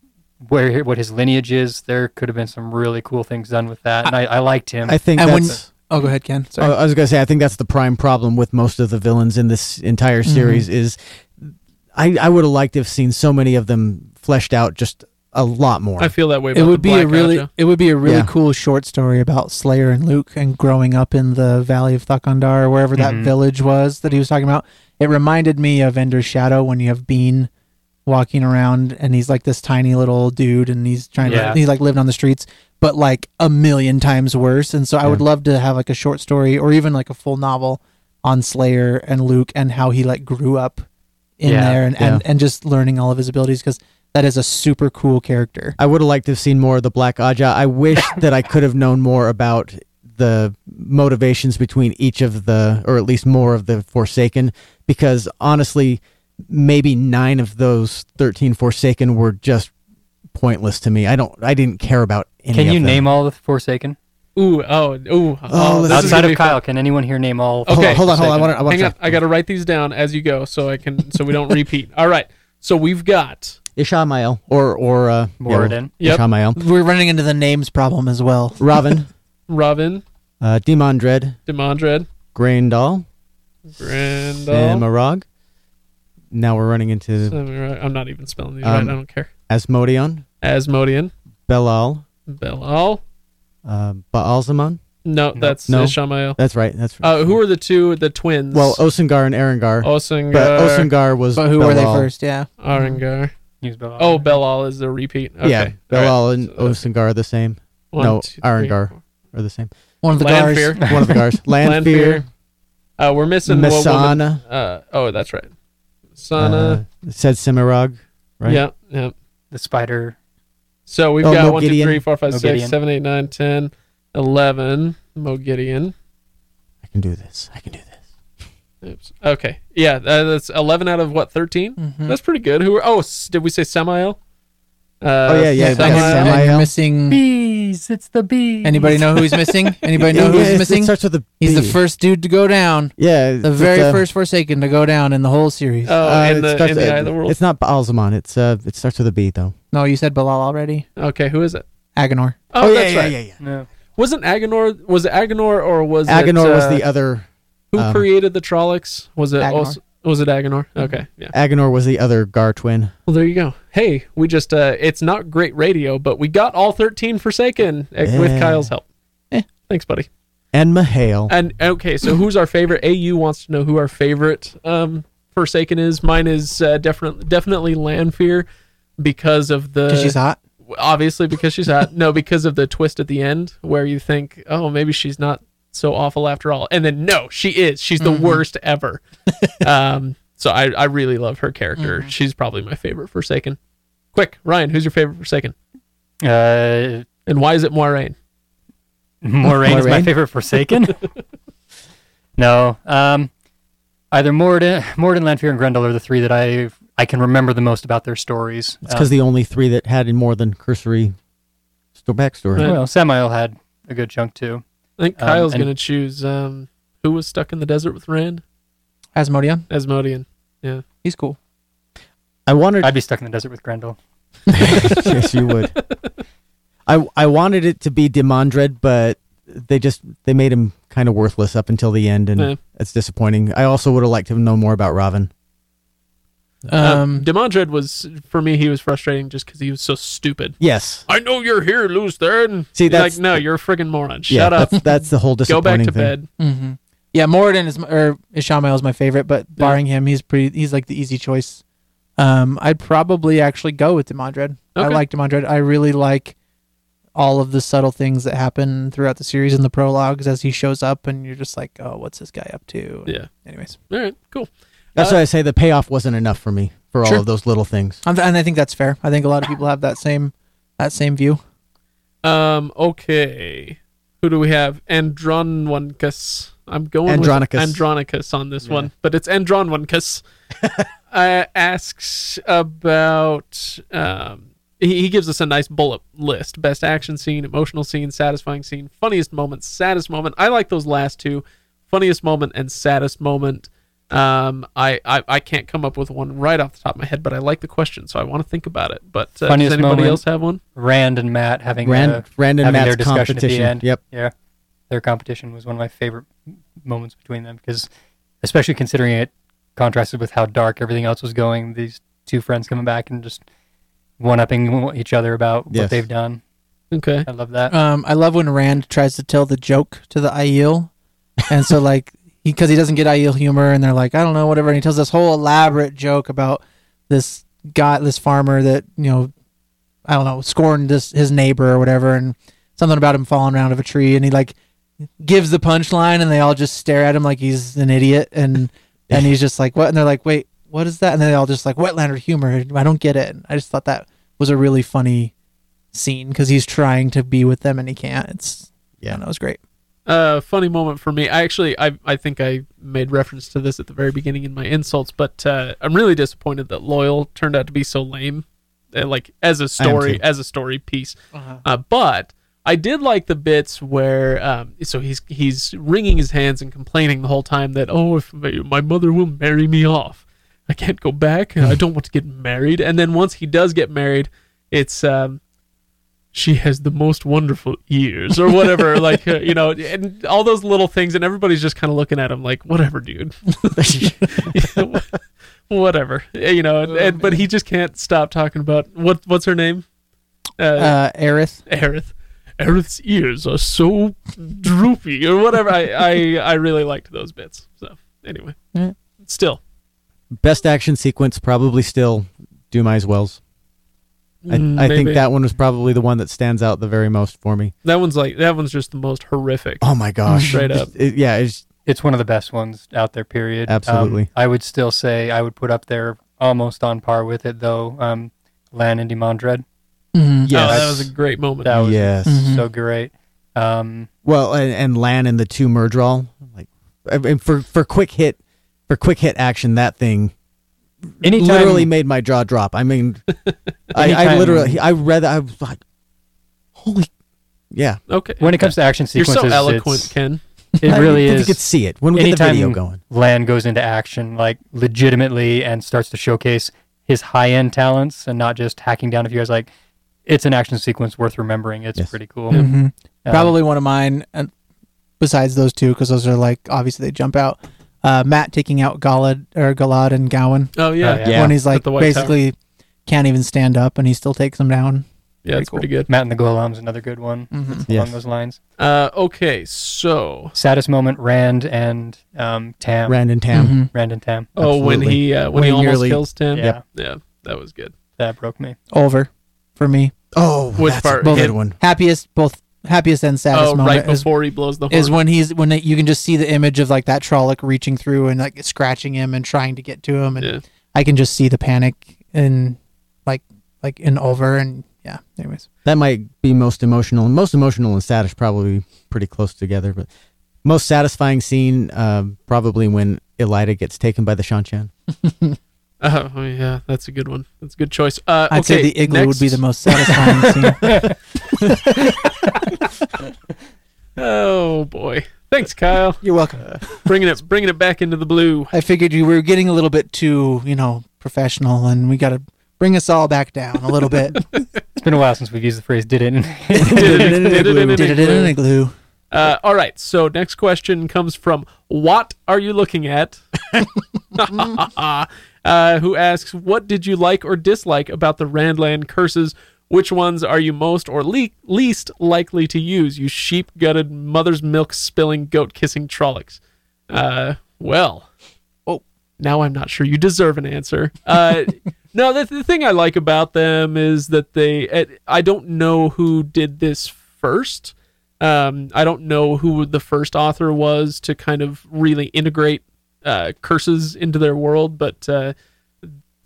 where what his lineage is, there could have been some really cool things done with that, and I, I liked him. I think And when- that's. Oh, go ahead, Ken. Sorry. I was gonna say I think that's the prime problem with most of the villains in this entire Mm-hmm. series is I I would have liked to have seen so many of them fleshed out just a lot more. I feel that way. it would the be a really, Gotcha. it would be a really Yeah. cool short story about Slayer and Luc and growing up in the Valley of Thakan'dar or wherever that Mhm. village was that he was talking about. It reminded me of Ender's Shadow when you have Bean walking around and he's like this tiny little dude and he's trying Yeah. to he's like living on the streets, but like a million times worse. And so I would love to have like a short story or even like a full novel on Slayer and Luc and how he like grew up in Yeah, there and, yeah. and and just learning all of his abilities because that is a super cool character. I would have liked to have seen more of the Black Ajah. I wish that I could have known more about the motivations between each of the, or at least more of the Forsaken, because honestly, maybe nine of those 13 Forsaken were just pointless to me. I don't, I didn't care about any can of you them. name all the Forsaken Ooh, oh, ooh. Oh, oh this outside of be fun. Kyle? Can anyone here name all? Okay. Hold on, hold on, hold on. I want to, I want Hang on. I got to write these down as you go, so I can, so we don't repeat. All right. So we've got Ishamael or or uh, Moridin. Yeah, Yep. Ishamael, We're running into the names problem as well. Rahvin, Rahvin, uh, Demon Dread, Demandred, Graendal, Grandal. Semirhage. Now we're running into Samurai- I'm not even spelling these Um, right. I don't care. Asmodean, Asmodean, Be'lal, Be'lal. uh, Baalzamon. No, that's No. Ishamael. That's right. That's right. Uh, who are the two, the twins? well, Osan'gar and Aran'gar. Osan'gar, but Osan'gar was. But who were they first? Yeah. Aran'gar. Use Be'lal. Oh, Be'lal is the repeat. Okay. Yeah, All right. Be'lal and So, Osan'gar are the same. one, no, two, three, Aran'gar. four. Are the same. One of the guards. Lanfear. One of the guards. Lanfear, Uh, we're missing one woman. Mesaana, Uh, oh, that's right. Sana. uh, said Semirhage, right? Yeah, yeah. the spider. So we've Oh, got one, two, Moghedien. three, four, five, six, Moghedien. seven, eight, nine, ten, eleven. Moghedien. I can do this. I can do this. Oops. Okay. Yeah, uh, that's eleven out of what? 13 Mhm. That's pretty good. Who are? Oh, s- did we say Samael? Uh, Oh, yeah, yeah, And- that's Samael. Samael. and missing. Bees. It's the bees. Anybody know who he's missing? Anybody know Yeah, who it's- he's It missing? starts with a He's the first dude to go down. Yeah, The very uh, first Forsaken to go down in the whole series. Oh, uh, in the in the eye of the world. It's not Baalzamon. It's uh, it starts with a B though. no, you said Be'lal already. Okay, who is it? Aginor. Oh, that's right. yeah. No. Wasn't Aginor? Was it Aginor or was Aginor it? was uh, the other. Who um, created the Trollocs? Was it? Aginor. Also, was it Aginor? Okay, yeah. Aginor was the other Gar twin. Well, there you go. Hey, we just, uh, it's not great radio, but we got all 13 Forsaken uh, with Kyle's help. Eh. Thanks, buddy. And Mahale. And okay, so who's our favorite? AU wants to know who our favorite um, Forsaken is. Mine is uh, definitely definitely Lanfear because of the. She's hot. Obviously, because she's hot. no, because of the twist at the end where you think, oh, maybe she's not so awful after all. And then, no, she is. She's the Mhm. worst ever. um, so I, I really love her character. Mhm. She's probably my favorite Forsaken. Quick, Ryan, who's your favorite Forsaken? Uh, And why is it Moiraine? Moraine is my favorite Forsaken. No. Um, either Moridin, Moridin, Lanfear, and Graendal are the three that I I can remember the most about their stories. It's because Um, the only three that had more than cursory sto- backstory. Right. well, Samael had a good chunk too. I think Um, Kyle's and- gonna choose um, who was stuck in the desert with Rand. Asmodeon, Asmodean. Yeah. He's cool. I wanted. I'd be stuck in the desert with Graendal. yes, you would. I I wanted it to be Demandred, but they just they made him kind of worthless up until the end, and Yeah. it's disappointing. I also would have liked to know more about Rahvin. Um, uh, Demandred was for me. He was frustrating just because he was so stupid. Yes. I know you're here, Luther. And See, You're that's like, no, you're a friggin' moron. yeah, Shut up. That's, that's the whole disappointing Go disappointing back to thing. bed. hmm Yeah, Moridin is or Ishamael is my favorite, but barring him, he's pretty. He's like the easy choice. Um, I'd probably actually go with Demandred. I Okay. like Demandred. I really like all of the subtle things that happen throughout the series in the prologues as he shows up, and you're just like, oh, what's this guy up to? Yeah. Anyways, All right. Cool. That's Uh, why I say the payoff wasn't enough for me for all of those little things. and and I think that's fair. I think a lot of people have that same that same view. Um. Okay. Who do we have? Andronicus. I'm going Andronicus. with Andronicus on this Yeah. one, but it's Andronicus. uh, asks about. Um, he, he gives us a nice bullet list: best action scene, emotional scene, satisfying scene, funniest moment, saddest moment. I like those last two: funniest moment and saddest moment. Um, I, I I can't come up with one right off the top of my head, but I like the question, so I want to think about it. But uh, does Funniest anybody moment. else have one? Rand and Mat having Rand, a, Rand and having Mat's their discussion at the end. Yep. yeah, their competition was one of my favorite moments between them because, especially considering it contrasted with how dark everything else was going, these two friends coming back and just one upping each other about Yes. what they've done. Okay. I love that. Um, I love when Rand tries to tell the joke to the Aiel, and so like because he, doesn't get Aiel humor, and they're like, I don't know, whatever, and he tells this whole elaborate joke about this guy, this farmer that you know, I don't know, scorned this his neighbor or whatever, and something about him falling out of a tree, and he like gives the punchline, and they all just stare at him like he's an idiot, and and he's just like, what? And they're like, wait, what is that? And then they all just like Wetlander humor. I don't get it. And I just thought that was a really funny scene because he's trying to be with them and he can't. It's yeah, that was great. Uh, funny moment for me. I actually, I, I think I made reference to this at the very beginning in my insults, but uh, I'm really disappointed that Loial turned out to be so lame, uh, like as a story, as a story piece. Uh, but I did like the bits where, um, so he's he's wringing his hands and complaining the whole time that oh, if my my mother will marry me off, I can't go back. I don't want to get married. And then once he does get married, it's um, she has the most wonderful ears or whatever like uh, you know and all those little things and everybody's just kind of looking at him like whatever dude. Whatever you know and, and, but he just can't stop talking about what what's her name? Uh, Uh, Erith. Erith. Erith's ears are so droopy or whatever. I, I I really liked those bits so anyway. Yeah. still. Best action sequence probably still Dumai's Wells. I, mm, I think that one was probably the one that stands out the very most for me. that one's like that one's just the most horrific Oh my gosh! Straight up. It- yeah, it's It's one of the best ones out there. Period. Um, Absolutely. I would still say I would put up there almost on par with it though. Um, Lan and Demandred. Mm-hmm. Yeah, oh, that was a great moment That was yes. So great. Um, Well, and, and Lan and the two Myrddraal, like, I mean, for for quick hit, for quick hit action, that thing anytime, literally made my jaw drop. I mean, I, I literally, I read that, I was like, holy, yeah. okay when it comes to action sequences, you're sequences, so eloquent Ken it really think is. You could see it when we get the video going. Lan goes into action like legitimately and starts to showcase his high end talents and not just hacking down a few guys. Like it's an action sequence worth remembering. It's Yes. pretty cool. Mm-hmm. Um, Probably one of mine, and besides those two, because those are like obviously they jump out. Uh, Mat taking out Galad or Galad and Gawyn oh yeah Oh, yeah. Yeah. when he's like At the White basically can't even stand up and he still takes them down. Yeah, Very it's cool. pretty good. Mat and the Golem's another good one Mm-hmm. Yes. along those lines. Uh, okay, so Saddest moment: Rand and um, Tam. Rand and Tam. Mhm. Rand and Tam. oh, when he uh, when, When he he almost nearly- kills Tam. Yeah, yeah, that was good. that broke me. Over for me. Oh, Which that's part? a good one. Happiest, both happiest and saddest oh, moment right is, before he blows the horn. is when he's when it, you can just see the image of like that Trolloc reaching through and like scratching him and trying to get to him, and yeah. I can just see the panic in like like in over and yeah. Anyways, That might be most emotional. Most emotional and saddest probably pretty close together, but most satisfying scene, um, probably when Elaida gets taken by the Seanchan. Uh, oh yeah, that's a good one. That's a good choice. Uh, I'd say the igloo would be the most satisfying scene. Oh boy, thanks, Kyle. You're welcome. bringing it, bringing it back into the blue. I figured you were getting a little bit too, you know, professional, and we got to bring us all back down a little bit. It's been a while since we've used the phrase "did it." Did it, in an Did it in an igloo. igloo. Uh, all right. So next question comes from what are you looking at? Uh, who asks, "What did you like or dislike about the Randland curses? Which ones are you most or le- least likely to use? You sheep-gutted, mother's milk spilling, goat-kissing Trollocs." Uh, well, oh, now I'm not sure you deserve an answer. Uh, no, the, the thing I like about them is that they. I don't know who did this first. Um, I don't know who the first author was to kind of really integrate uh, curses into their world, but uh,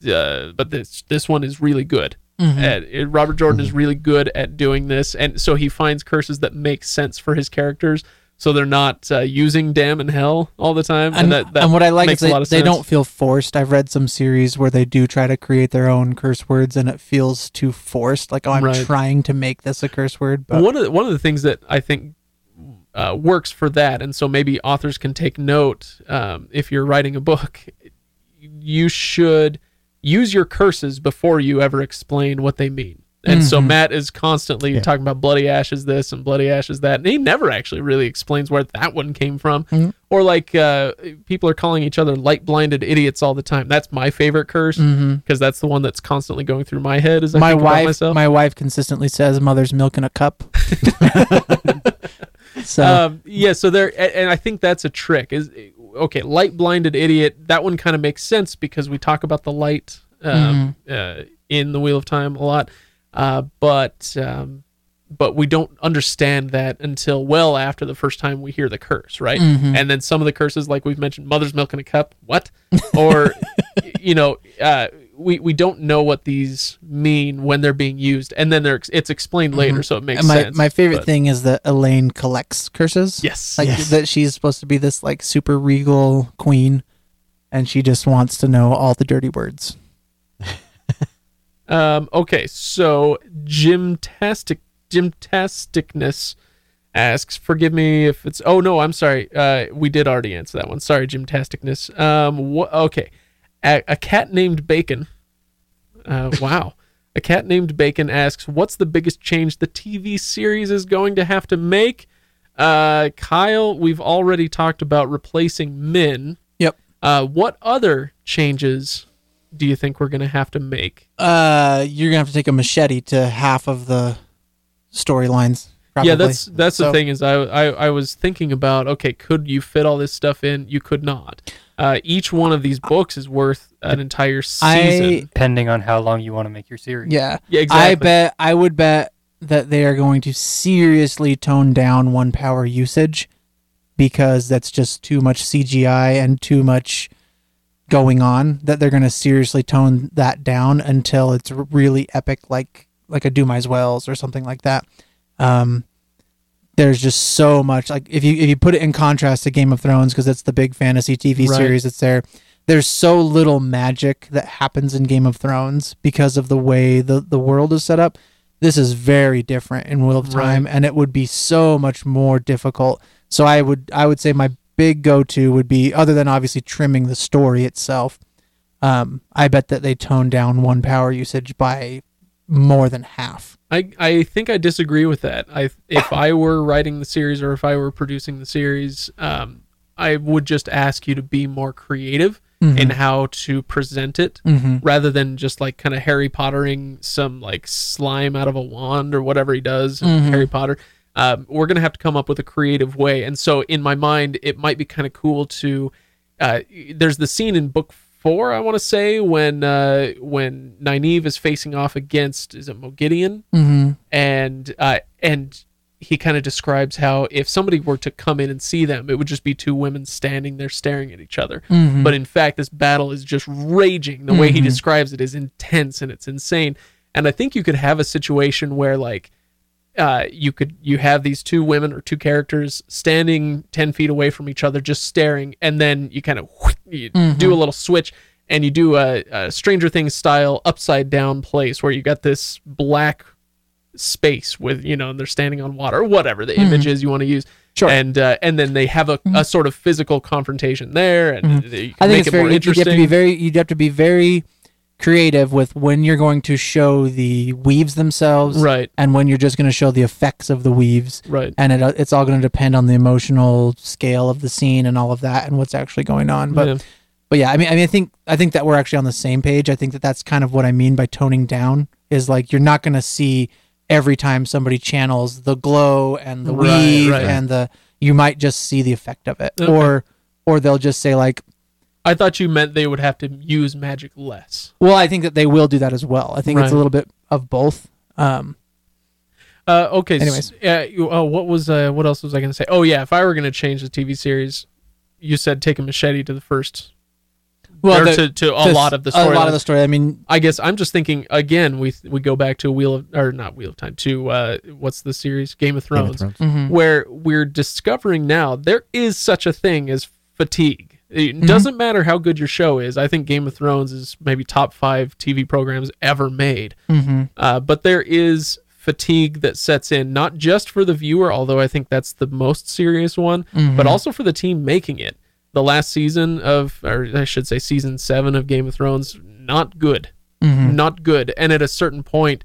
uh, but this this one is really good. At, it- Robert Jordan is really good at doing this, and so he finds curses that make sense for his characters, so they're not uh, using damn and hell all the time. And, that, that and what I like is they, they don't feel forced. I've read some series where they do try to create their own curse words, and it feels too forced. Like, oh, I'm Right. trying to make this a curse word, but one of the, one of the things that I think uh, works for that, and so maybe authors can take note um, if you're writing a book, you should use your curses before you ever explain what they mean. And so Mhm. Mat is constantly Yeah. talking about bloody ashes this and bloody ashes that, and he never actually really explains where that one came from. Mhm. Or like uh, people are calling each other light blinded idiots all the time. That's my favorite curse because that's the one that's constantly going through my head as I my wife, myself. my wife consistently says mother's milk in a cup. so um, yeah, so there, and I think that's a trick. Is okay, light blinded idiot. That one kind of makes sense because we talk about the light um, Mm-hmm. uh, in the Wheel of Time a lot, uh, but um, but we don't understand that until well after the first time we hear the curse, right? Mhm. And then some of the curses, like we've mentioned, mother's milk in a cup. What? Or you know. Uh, we, we don't know what these mean when they're being used, and then they're it's explained later, so it makes and my sense. my favorite but- thing is that Elayne collects curses. yes, like Yes. that she's supposed to be this like super regal queen, and she just wants to know all the dirty words. Um, okay, so gymtastic gymtasticness asks, forgive me if it's oh no, I'm sorry. Uh, we did already answer that one. Sorry, gymtasticness. Um, wha- okay, a, a cat named Bacon. Uh, wow. A cat named Bacon asks, "What's the biggest change the TV series is going to have to make?" Uh, Kyle, we've already talked about replacing Min. Yep. Uh, what other changes do you think we're going to have to make? Uh, you're gonna have to take a machete to half of the storylines. Yeah, that's that's the thing is I, I I was thinking about okay, could you fit all this stuff in? You could not. Uh, each one of these books is worth an entire season. I depending on how long you want to make your series. yeah. yeah, exactly. I bet I would bet that they are going to seriously tone down one power usage because that's just too much CGI and too much going on that they're going to seriously tone that down until it's really epic like like a Dumai's Wells or something like that. Um there's just so much like if you if you put it in contrast to Game of Thrones because it's the big fantasy TV Right. series that's there there's so little magic that happens in Game of Thrones because of the way the, the world is set up. This is very different in Wheel of Right. Time, and it would be so much more difficult. So I would I would say my big go to would be other than obviously trimming the story itself. Um, I bet that they tone down one power usage by more than half. I, I think I disagree with that. I if I were writing the series or if I were producing the series, um, I would just ask you to be more creative in how to present it Mm-hmm. rather than just like kind of Harry Pottering some like slime out of a wand or whatever he does in Mhm. Harry Potter. Um, we're gonna have to come up with a creative way, and so in my mind, it might be kind of cool to. Uh, there's the scene in book four, I want to say, when uh, when Nynaeve is facing off against is it Moghedien, Mm-hmm. and uh, and he kind of describes how if somebody were to come in and see them, it would just be two women standing there staring at each other. Mm-hmm. But in fact, this battle is just raging. The way he Mhm. describes it is intense and it's insane. And I think you could have a situation where, like, uh, you could you have these two women or two characters standing ten feet away from each other, just staring, and then you kind of you do a little switch, and you do a, a Stranger Things style upside down place where you got this black space with you know and they're standing on water or whatever the image is you want to use. Sure. And uh, and then they have a, a sort of physical confrontation there, and they I think make it's it very. You have to be very. You'd have to be very creative with when you're going to show the weaves themselves, right, and when you're just going to show the effects of the weaves. right. And it, uh, it's all going to depend on the emotional scale of the scene and all of that, and what's actually going on. But Yeah. but yeah, I mean, I mean, I think I think that we're actually on the same page. I think that that's kind of what I mean by toning down. Is like you're not going to see every time somebody channels the glow and the Right, weave right. and the. You might just see the effect of it, Okay. or or they'll just say like, I thought you meant they would have to use magic less. Well, I think that they will do that as well. I think it's a little bit of both. Um, Uh, okay. Anyways. yeah. You, oh, what was uh, what else was I going to say? Oh, yeah. If I were going to change the TV series, you said take a machete to the first. well, the- to, to a to lot of the story. a story. lot of the story. I mean, I guess I'm just thinking again. We we go back to Wheel of or not Wheel of Time to uh, what's the series Game of Game of Thrones, Thrones. mhm. where we're discovering now there is such a thing as fatigue. It Mm-hmm. doesn't matter how good your show is. I think Game of Thrones is maybe top five TV programs ever made. Mhm. Uh, but there is fatigue that sets in, not just for the viewer, although I think that's the most serious one, Mm-hmm. but also for the team making it. The last season of, or I should say, season seven of Game of Thrones, not good, Mhm. not good. And at a certain point,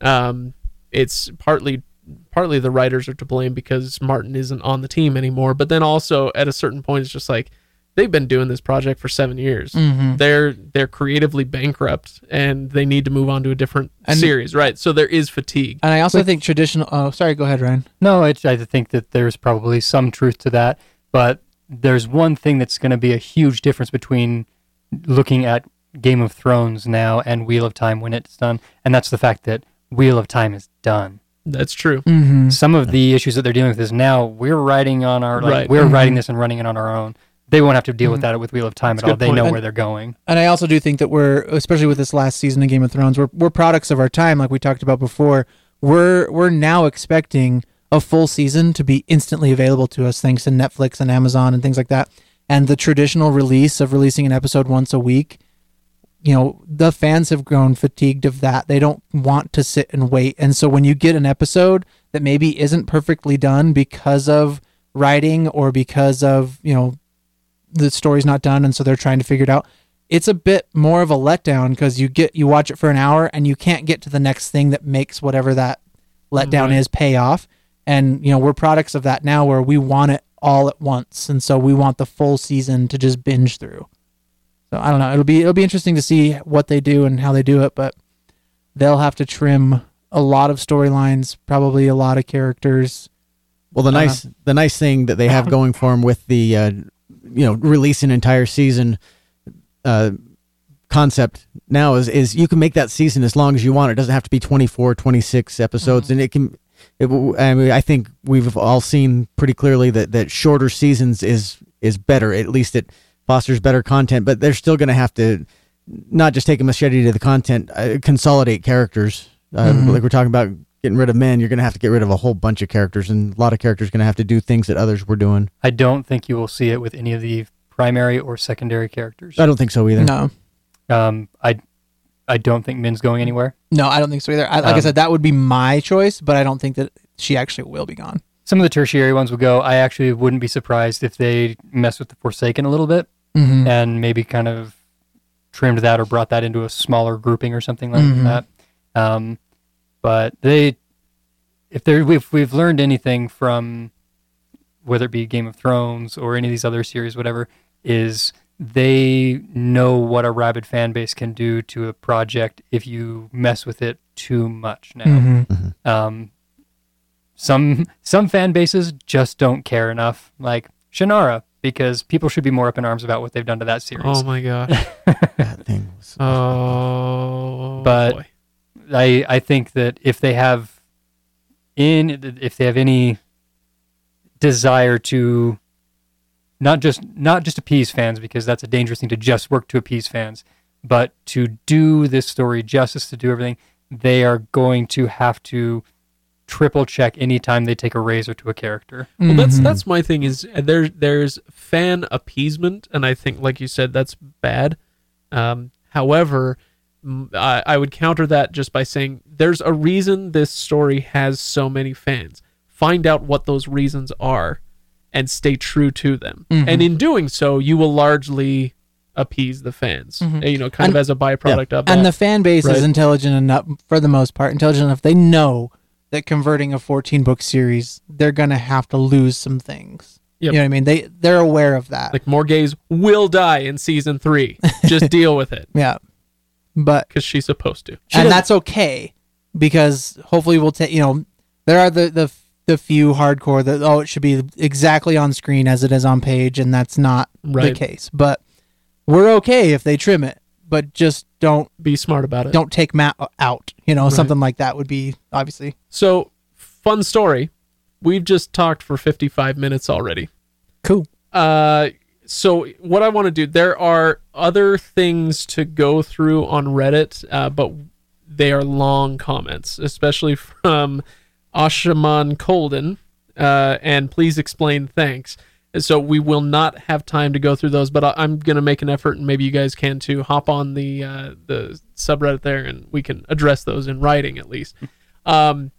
um, it's partly partly the writers are to blame because Martin isn't on the team anymore. But then also at a certain point, it's just like they've been doing this project for seven years. Mhm. They're they're creatively bankrupt and they need to move on to a different And- series, right? So there is fatigue. and I also think traditional. Oh, sorry. Go ahead, Ryan. No, I, I think that there's probably some truth to that, but there's one thing that's going to be a huge difference between looking at Game of Thrones now and Wheel of Time when it's done, and that's the fact that Wheel of Time is done. That's true. Mm-hmm. Some of the issues that they're dealing with is now we're writing on our like Right. we're Mhm. writing this and running it on our own. They won't have to deal with mm-hmm. that with Wheel of Time That's at all. They point. know And- where they're going. And I also do think that we're, especially with this last season of Game of Thrones, we're we're products of our time, like we talked about before. We're we're now expecting a full season to be instantly available to us thanks to Netflix and Amazon and things like that. And the traditional release of releasing an episode once a week, you know, the fans have grown fatigued of that. They don't want to sit and wait. And so when you get an episode that maybe isn't perfectly done because of writing or because of, you know, the story's not done and so they're trying to figure it out. It's a bit more of a letdown because you get you watch it for an hour and you can't get to the next thing that makes whatever that letdown Right. is pay off. And you know we're products of that now where we want it all at once and so we want the full season to just binge through. So i don't know. It'll be it'll be interesting to see what they do and how they do it but they'll have to trim a lot of storylines probably a lot of characters. Well, the nice the nice thing that they have going for them with the uh, you know release an entire season uh, concept now is is you can make that season as long as you want. It doesn't have to be 24, 26 episodes, and it can. It, I mean, I think we've all seen pretty clearly that that shorter seasons is is better. At least it fosters better content, but they're still going to have to not just take a machete to the content, uh, consolidate characters. Uh, Mhm. Like we're talking about getting rid of Min, you're going to have to get rid of a whole bunch of characters, and a lot of characters going to have to do things that others were doing. I don't think you will see it with any of the primary or secondary characters. I don't think so either. no Um, I I don't think Min's going anywhere. no i don't think so either I, like i Um, said that would be my choice but i don't think that she actually will be gone Some of the tertiary ones will go. I actually wouldn't be surprised if they mess with the Forsaken a little bit mm-hmm. and maybe kind of trimmed that or brought that into a smaller grouping or something like Mhm. that. Um, but they, if they if we've learned anything from whether it be Game of Thrones or any of these other series, whatever, is they know what a rabid fan base can do to a project if you mess with it too much now. Mm-hmm. Um, some some fan bases just don't care enough, like Shannara, because people should be more up in arms about what they've done to that series. Oh my god, That thing was. Oh. But- boy. I I think that if they have in if they have any desire to not just not just appease fans because that's a dangerous thing to just work to appease fans, but to do this story justice, to do everything, they are going to have to triple check anytime they take a razor to a character. Well, that's Mhm. that's my thing is uh, there there's fan appeasement, and I think, like you said, that's bad. Um, however, m- I, I would counter that just by saying there's a reason this story has so many fans. Find out what those reasons are, and stay true to them. Mhm. And in doing so, you will largely appease the fans. Mhm. uh, You know, kind And- of as a byproduct of that. and the fan base Right. is intelligent enough for the most part intelligent enough they know that converting a 14 book series they're gonna have to lose some things Yep. you know what i mean they they're aware of that like more gays will die in season three. Just deal with it yeah but because she's supposed to. and doesn't- that's okay because hopefully we'll take you know there are the the the few hardcore that oh it should be exactly on screen as it is on page and that's not Right. the case but we're okay if they trim it but just don't Be smart about it. don't take Mat out you know Right. something like that would be obviously So, fun story. We've just talked for 55 minutes already. cool Uh, so, what I want to do, there are other things to go through on Reddit, uh, but they are long comments, especially from Ashaman Colden. Uh, and please explain thanks. So we will not have time to go through those, but I, I'm going to make an effort, and maybe you guys can too. Hop on the uh, the subreddit there, and we can address those in writing at least. Um,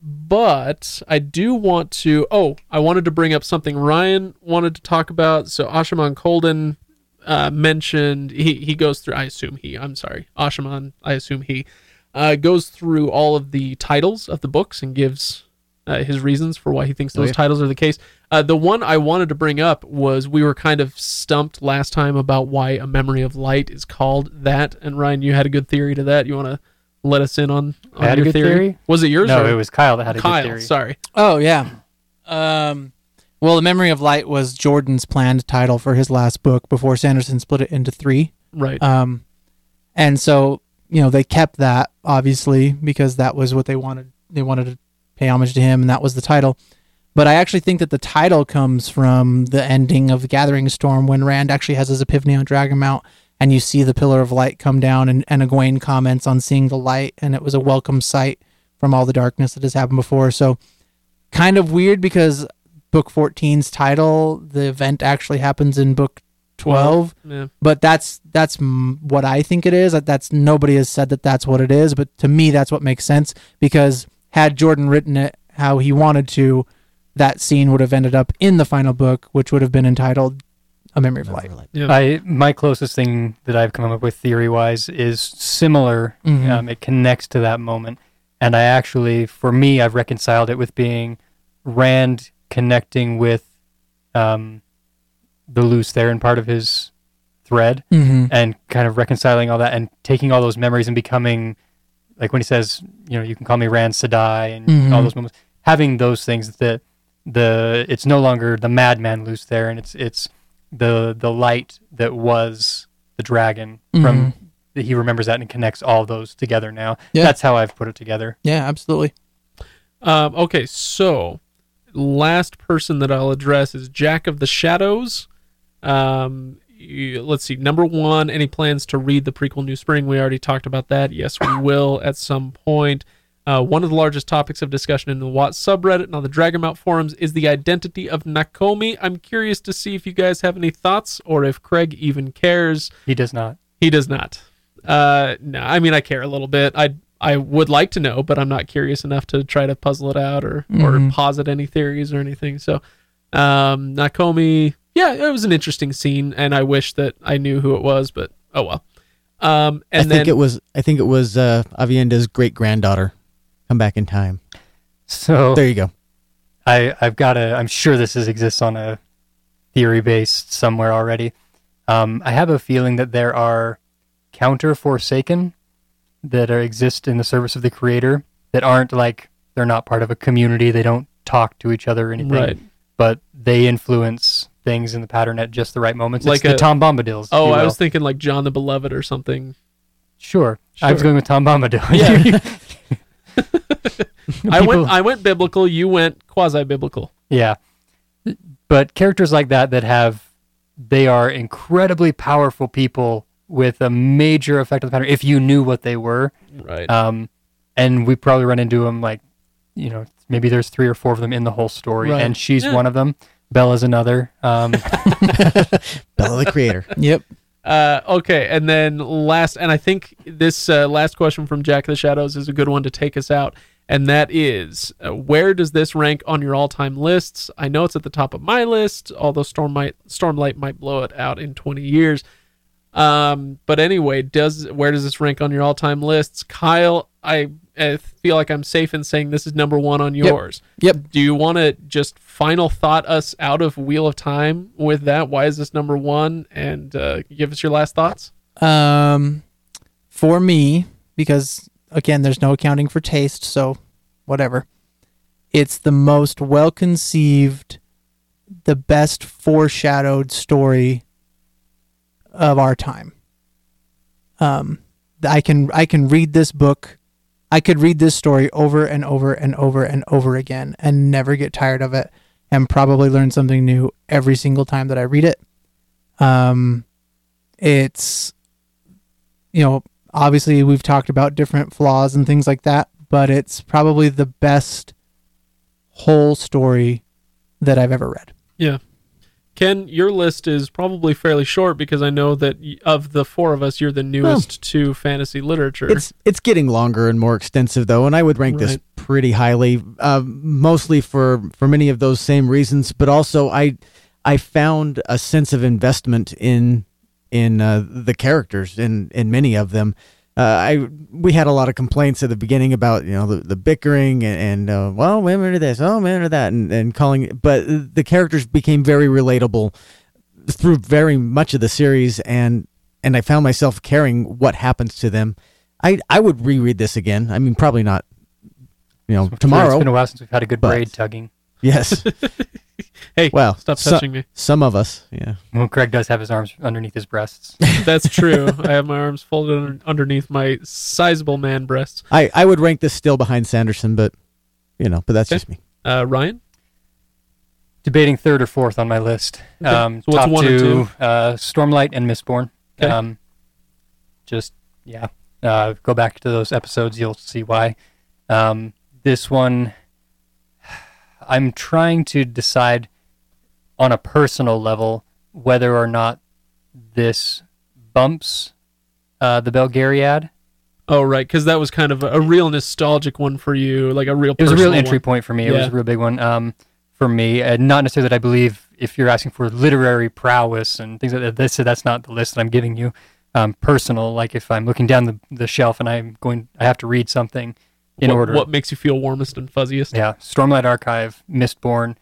but I do want to. Oh, I wanted to bring up something Ryan wanted to talk about. So Ashaman Colden uh, mentioned he he goes through. I assume he. I'm sorry, Ashaman. I assume he uh, goes through all of the titles of the books and gives uh, his reasons for why he thinks Oh, those yeah. titles are the case. Uh, the one I wanted to bring up was we were kind of stumped last time about why a memory of light is called that. And Ryan, you had a good theory to that. You want to let us in on, on I had a your good theory? theory? Was it yours? No, or it was Kyle that had a Kyle. good theory. Sorry. Oh yeah. Um well the Memory of Light was Jordan's planned title for his last book before Sanderson split it into 3. Right. Um and so, you know, they kept that obviously because that was what they wanted they wanted to pay homage to him and that was the title. But I actually think that the title comes from the ending of Gathering Storm when Rand actually has his epiphany on Dragonmount and you see the pillar of light come down and, and Egwene comments on seeing the light and it was a welcome sight from all the darkness that has happened before. So kind of weird because book 14's title, the event actually happens in book 12, Yeah. but that's that's what I think it is. That That's nobody has said that that's what it is, but to me that's what makes sense because had Jordan written it how he wanted to, that scene would have ended up in the final book, which would have been entitled A Memory of Light. Yeah. I my closest thing that I've come up with theory wise is similar. Mhm. Um, it connects to that moment, and I actually, for me, I've reconciled it with being Rand connecting with um, the Lews Therin part of his thread, Mm-hmm. and kind of reconciling all that and taking all those memories and becoming like when he says, you know, you can call me Rand Sedai and Mhm. all those moments, having those things that the it's no longer the madman Lews Therin and it's it's the the light that was the dragon from that he remembers that and connects all those together now. Yeah. That's how I've put it together. Yeah, absolutely. Um, okay, so last person that I'll address is Jack of the Shadows. Um, you- let's see. Number one, any plans to read the prequel New Spring? We already talked about that. Yes, we will at some point. Uh, one of the largest topics of discussion in the WoT subreddit and on the Dragonmount forums is the identity of Nakomi. I'm curious to see if you guys have any thoughts or if Craig even cares. He does not. He does not. Uh, no, I mean I care a little bit. I I would like to know, but I'm not curious enough to try to puzzle it out or or Mhm. posit any theories or anything. So, um, Nakomi, yeah, it was an interesting scene, and I wish that I knew who it was, but oh well. Um, and I then think it was I think it was uh, Aviendha's great granddaughter. Come back in time. So There you go. I I've got a I'm sure this is exists on a theory based somewhere already. Um, I have a feeling that there are counter Forsaken that are, exist in the service of the creator that aren't like they're not part of a community. They don't talk to each other or anything, right. but they influence things in the pattern at just the right moments. Like it's the Tom Bombadils. Oh, I was thinking like John the Beloved or something. sure. I was going with Tom Bombadil. Yeah. I went I went biblical. You went quasi biblical. Yeah. But characters like that that have they are incredibly powerful people with a major effect on the pattern if you knew what they were. Right. Um and we probably run into them like you know maybe there's three or four of them in the whole story, Right. and she's Yeah. one of them. Bela's another. Um, Bella the creator. Yep. Uh, okay, and then last, and I think this uh, last question from Jack of the Shadows is a good one to take us out, and that is, uh, where does this rank on your all-time lists? I know it's at the top of my list, although Storm might, Stormlight might blow it out in 20 years. Um, but anyway, does where does this rank on your all-time lists? Kyle, I, I feel like I'm safe in saying this is number one on yours. Yep. Do you want to just final thought us out of Wheel of Time with that? Why is this number one? And uh, give us your last thoughts. Um, for me, because again, there's no accounting for taste, so whatever. It's the most well conceived, the best foreshadowed story of our time. Um, I can I can read this book, I could read this story over and over and over and over again and never get tired of it, and probably learn something new every single time that I read it. Um, it's you know, obviously we've talked about different flaws and things like that, but it's probably the best whole story that I've ever read. Ken, your list is probably fairly short because I know that of the four of us, you're the newest to fantasy literature. It's it's getting longer and more extensive though, and I would rank this pretty highly, uh, mostly for for many of those same reasons, but also I I found a sense of investment in in uh, the characters in in many of them. Uh, I we had a lot of complaints at the beginning about you know the, the bickering and, and uh, well women are this oh men are that and, and calling but the characters became very relatable through very much of the series and and I found myself caring what happens to them. I I would reread this again. I mean, probably not. You know, tomorrow. It's been a while since we've had a good but- braid tugging. Yes. hey, Well, stop so- touching me. some of us. Yeah. Well, Craig does have his arms underneath his breasts. That's true. I have my arms folded under, underneath my sizable man breasts. I I would rank this still behind Sanderson, but you know, but that's Okay. just me. Uh, Ryan? Debating third or fourth on my list. Okay. Um, So what's top one and two, Uh, Stormlight and Mistborn. Okay. Um, just yeah, uh, go back to those episodes. You'll see why. Um, this one, I'm trying to decide on a personal level whether or not this bumps uh, the Belgariad. Oh, right, because that was kind of a, real nostalgic one for you, like a real. It was a real entry one. point for me. It was a real big one um, for me. And not necessarily that I believe if you're asking for literary prowess and things like that, this, that's not the list that I'm giving you. Um, personal, like if I'm looking down the, the shelf and I'm going, I have to read something in what, order. What makes you feel warmest and fuzziest? Yeah, Stormlight Archive, Mistborn.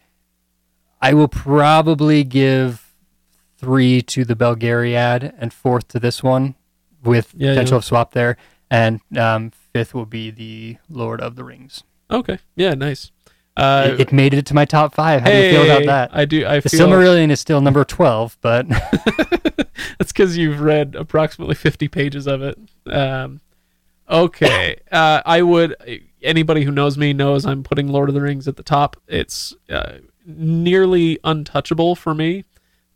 I will probably give three to the Belgariad and fourth to this one, with Yeah, potential yeah. of swap there, and um, fifth will be the Lord of the Rings. Okay. Yeah. Nice. Uh, it, it made it to my top five. How do you feel about that? I do. I feel the feel Silmarillion is still number twelve, but that's because you've read approximately 50 pages of it. Um, okay. Uh, I would. Anybody who knows me knows I'm putting Lord of the Rings at the top. It's uh, nearly untouchable for me.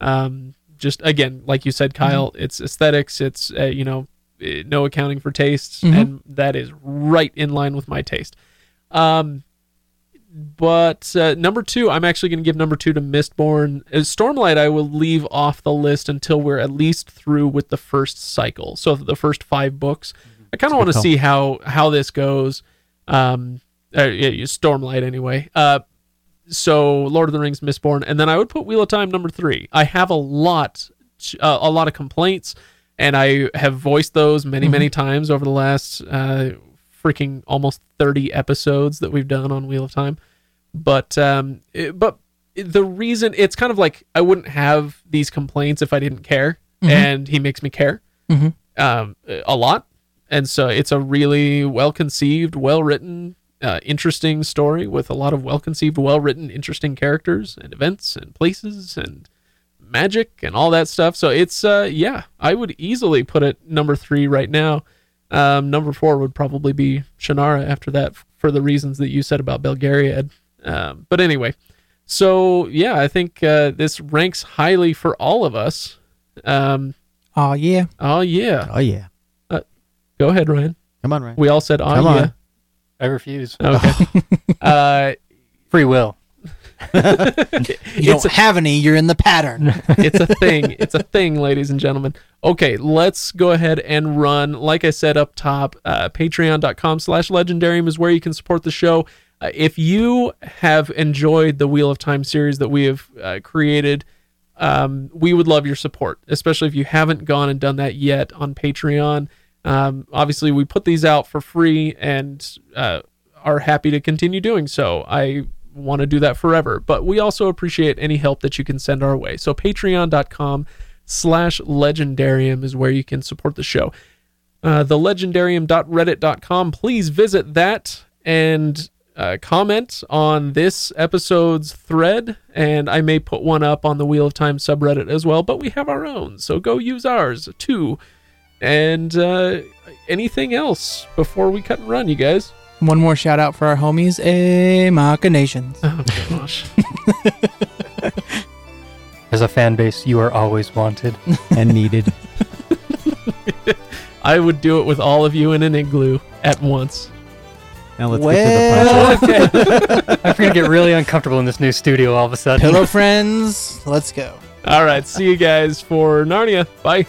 Um, just again, like you said, Kyle, it's aesthetics. It's uh, you know, eh, no accounting for tastes, Mhm. and that is right in line with my taste. Um, but uh, number two, I'm actually going to give number two to Mistborn. Uh, Stormlight, I will leave off the list until we're at least through with the first cycle. So the first five books. I kind of want to see how how this goes. Um, uh, yeah, Stormlight anyway. Uh, so Lord of the Rings, Mistborn, and then I would put Wheel of Time number three. I have a lot, uh, a lot of complaints, and I have voiced those many, many times over the last uh, freaking almost thirty episodes that we've done on Wheel of Time. But um, it- but the reason it's kind of like I wouldn't have these complaints if I didn't care, Mhm. and he makes me care Mhm. um, a lot. And so it's a really well conceived, well written, uh, interesting story with a lot of well conceived, well written, interesting characters and events and places and magic and all that stuff. So it's, uh, yeah, I would easily put it number three right now. Um, number four would probably be Shannara after that for the reasons that you said about Belgariad. Um, but anyway, so yeah, I think uh, this ranks highly for all of us. Um, Oh yeah. oh, yeah. Oh yeah. Go ahead, Ryan. Come on, Ryan. We all said, "Oh Come yeah." on. I refuse. Okay. uh, Free will. You it's don't a, have any. You're in the pattern. it's a thing. It's a thing, ladies and gentlemen. Okay, let's go ahead and run. Like I said up top, uh, patreon.com slash legendarium is where you can support the show. Uh, if you have enjoyed the Wheel of Time series that we have uh, created, um, we would love your support, especially if you haven't gone and done that yet on Patreon. Um, obviously, we put these out for free and uh, are happy to continue doing so. I want to do that forever, but we also appreciate any help that you can send our way. So, patreon.com slash legendarium is where you can support the show. Uh, the legendarium.reddit.com. Please visit that and uh, comment on this episode's thread, and I may put one up on the Wheel of Time subreddit as well. But we have our own, so go use ours too. And uh, anything else before we cut and run, you guys? One more shout out for our homies, A Machinations. Oh gosh, As a fan base, you are always wanted. and needed. I would do it with all of you in an igloo at once. Now let's get to the punch. I'm gonna get really uncomfortable in this new studio all of a sudden. Pillow friends, let's go. All right, see you guys for Narnia. Bye.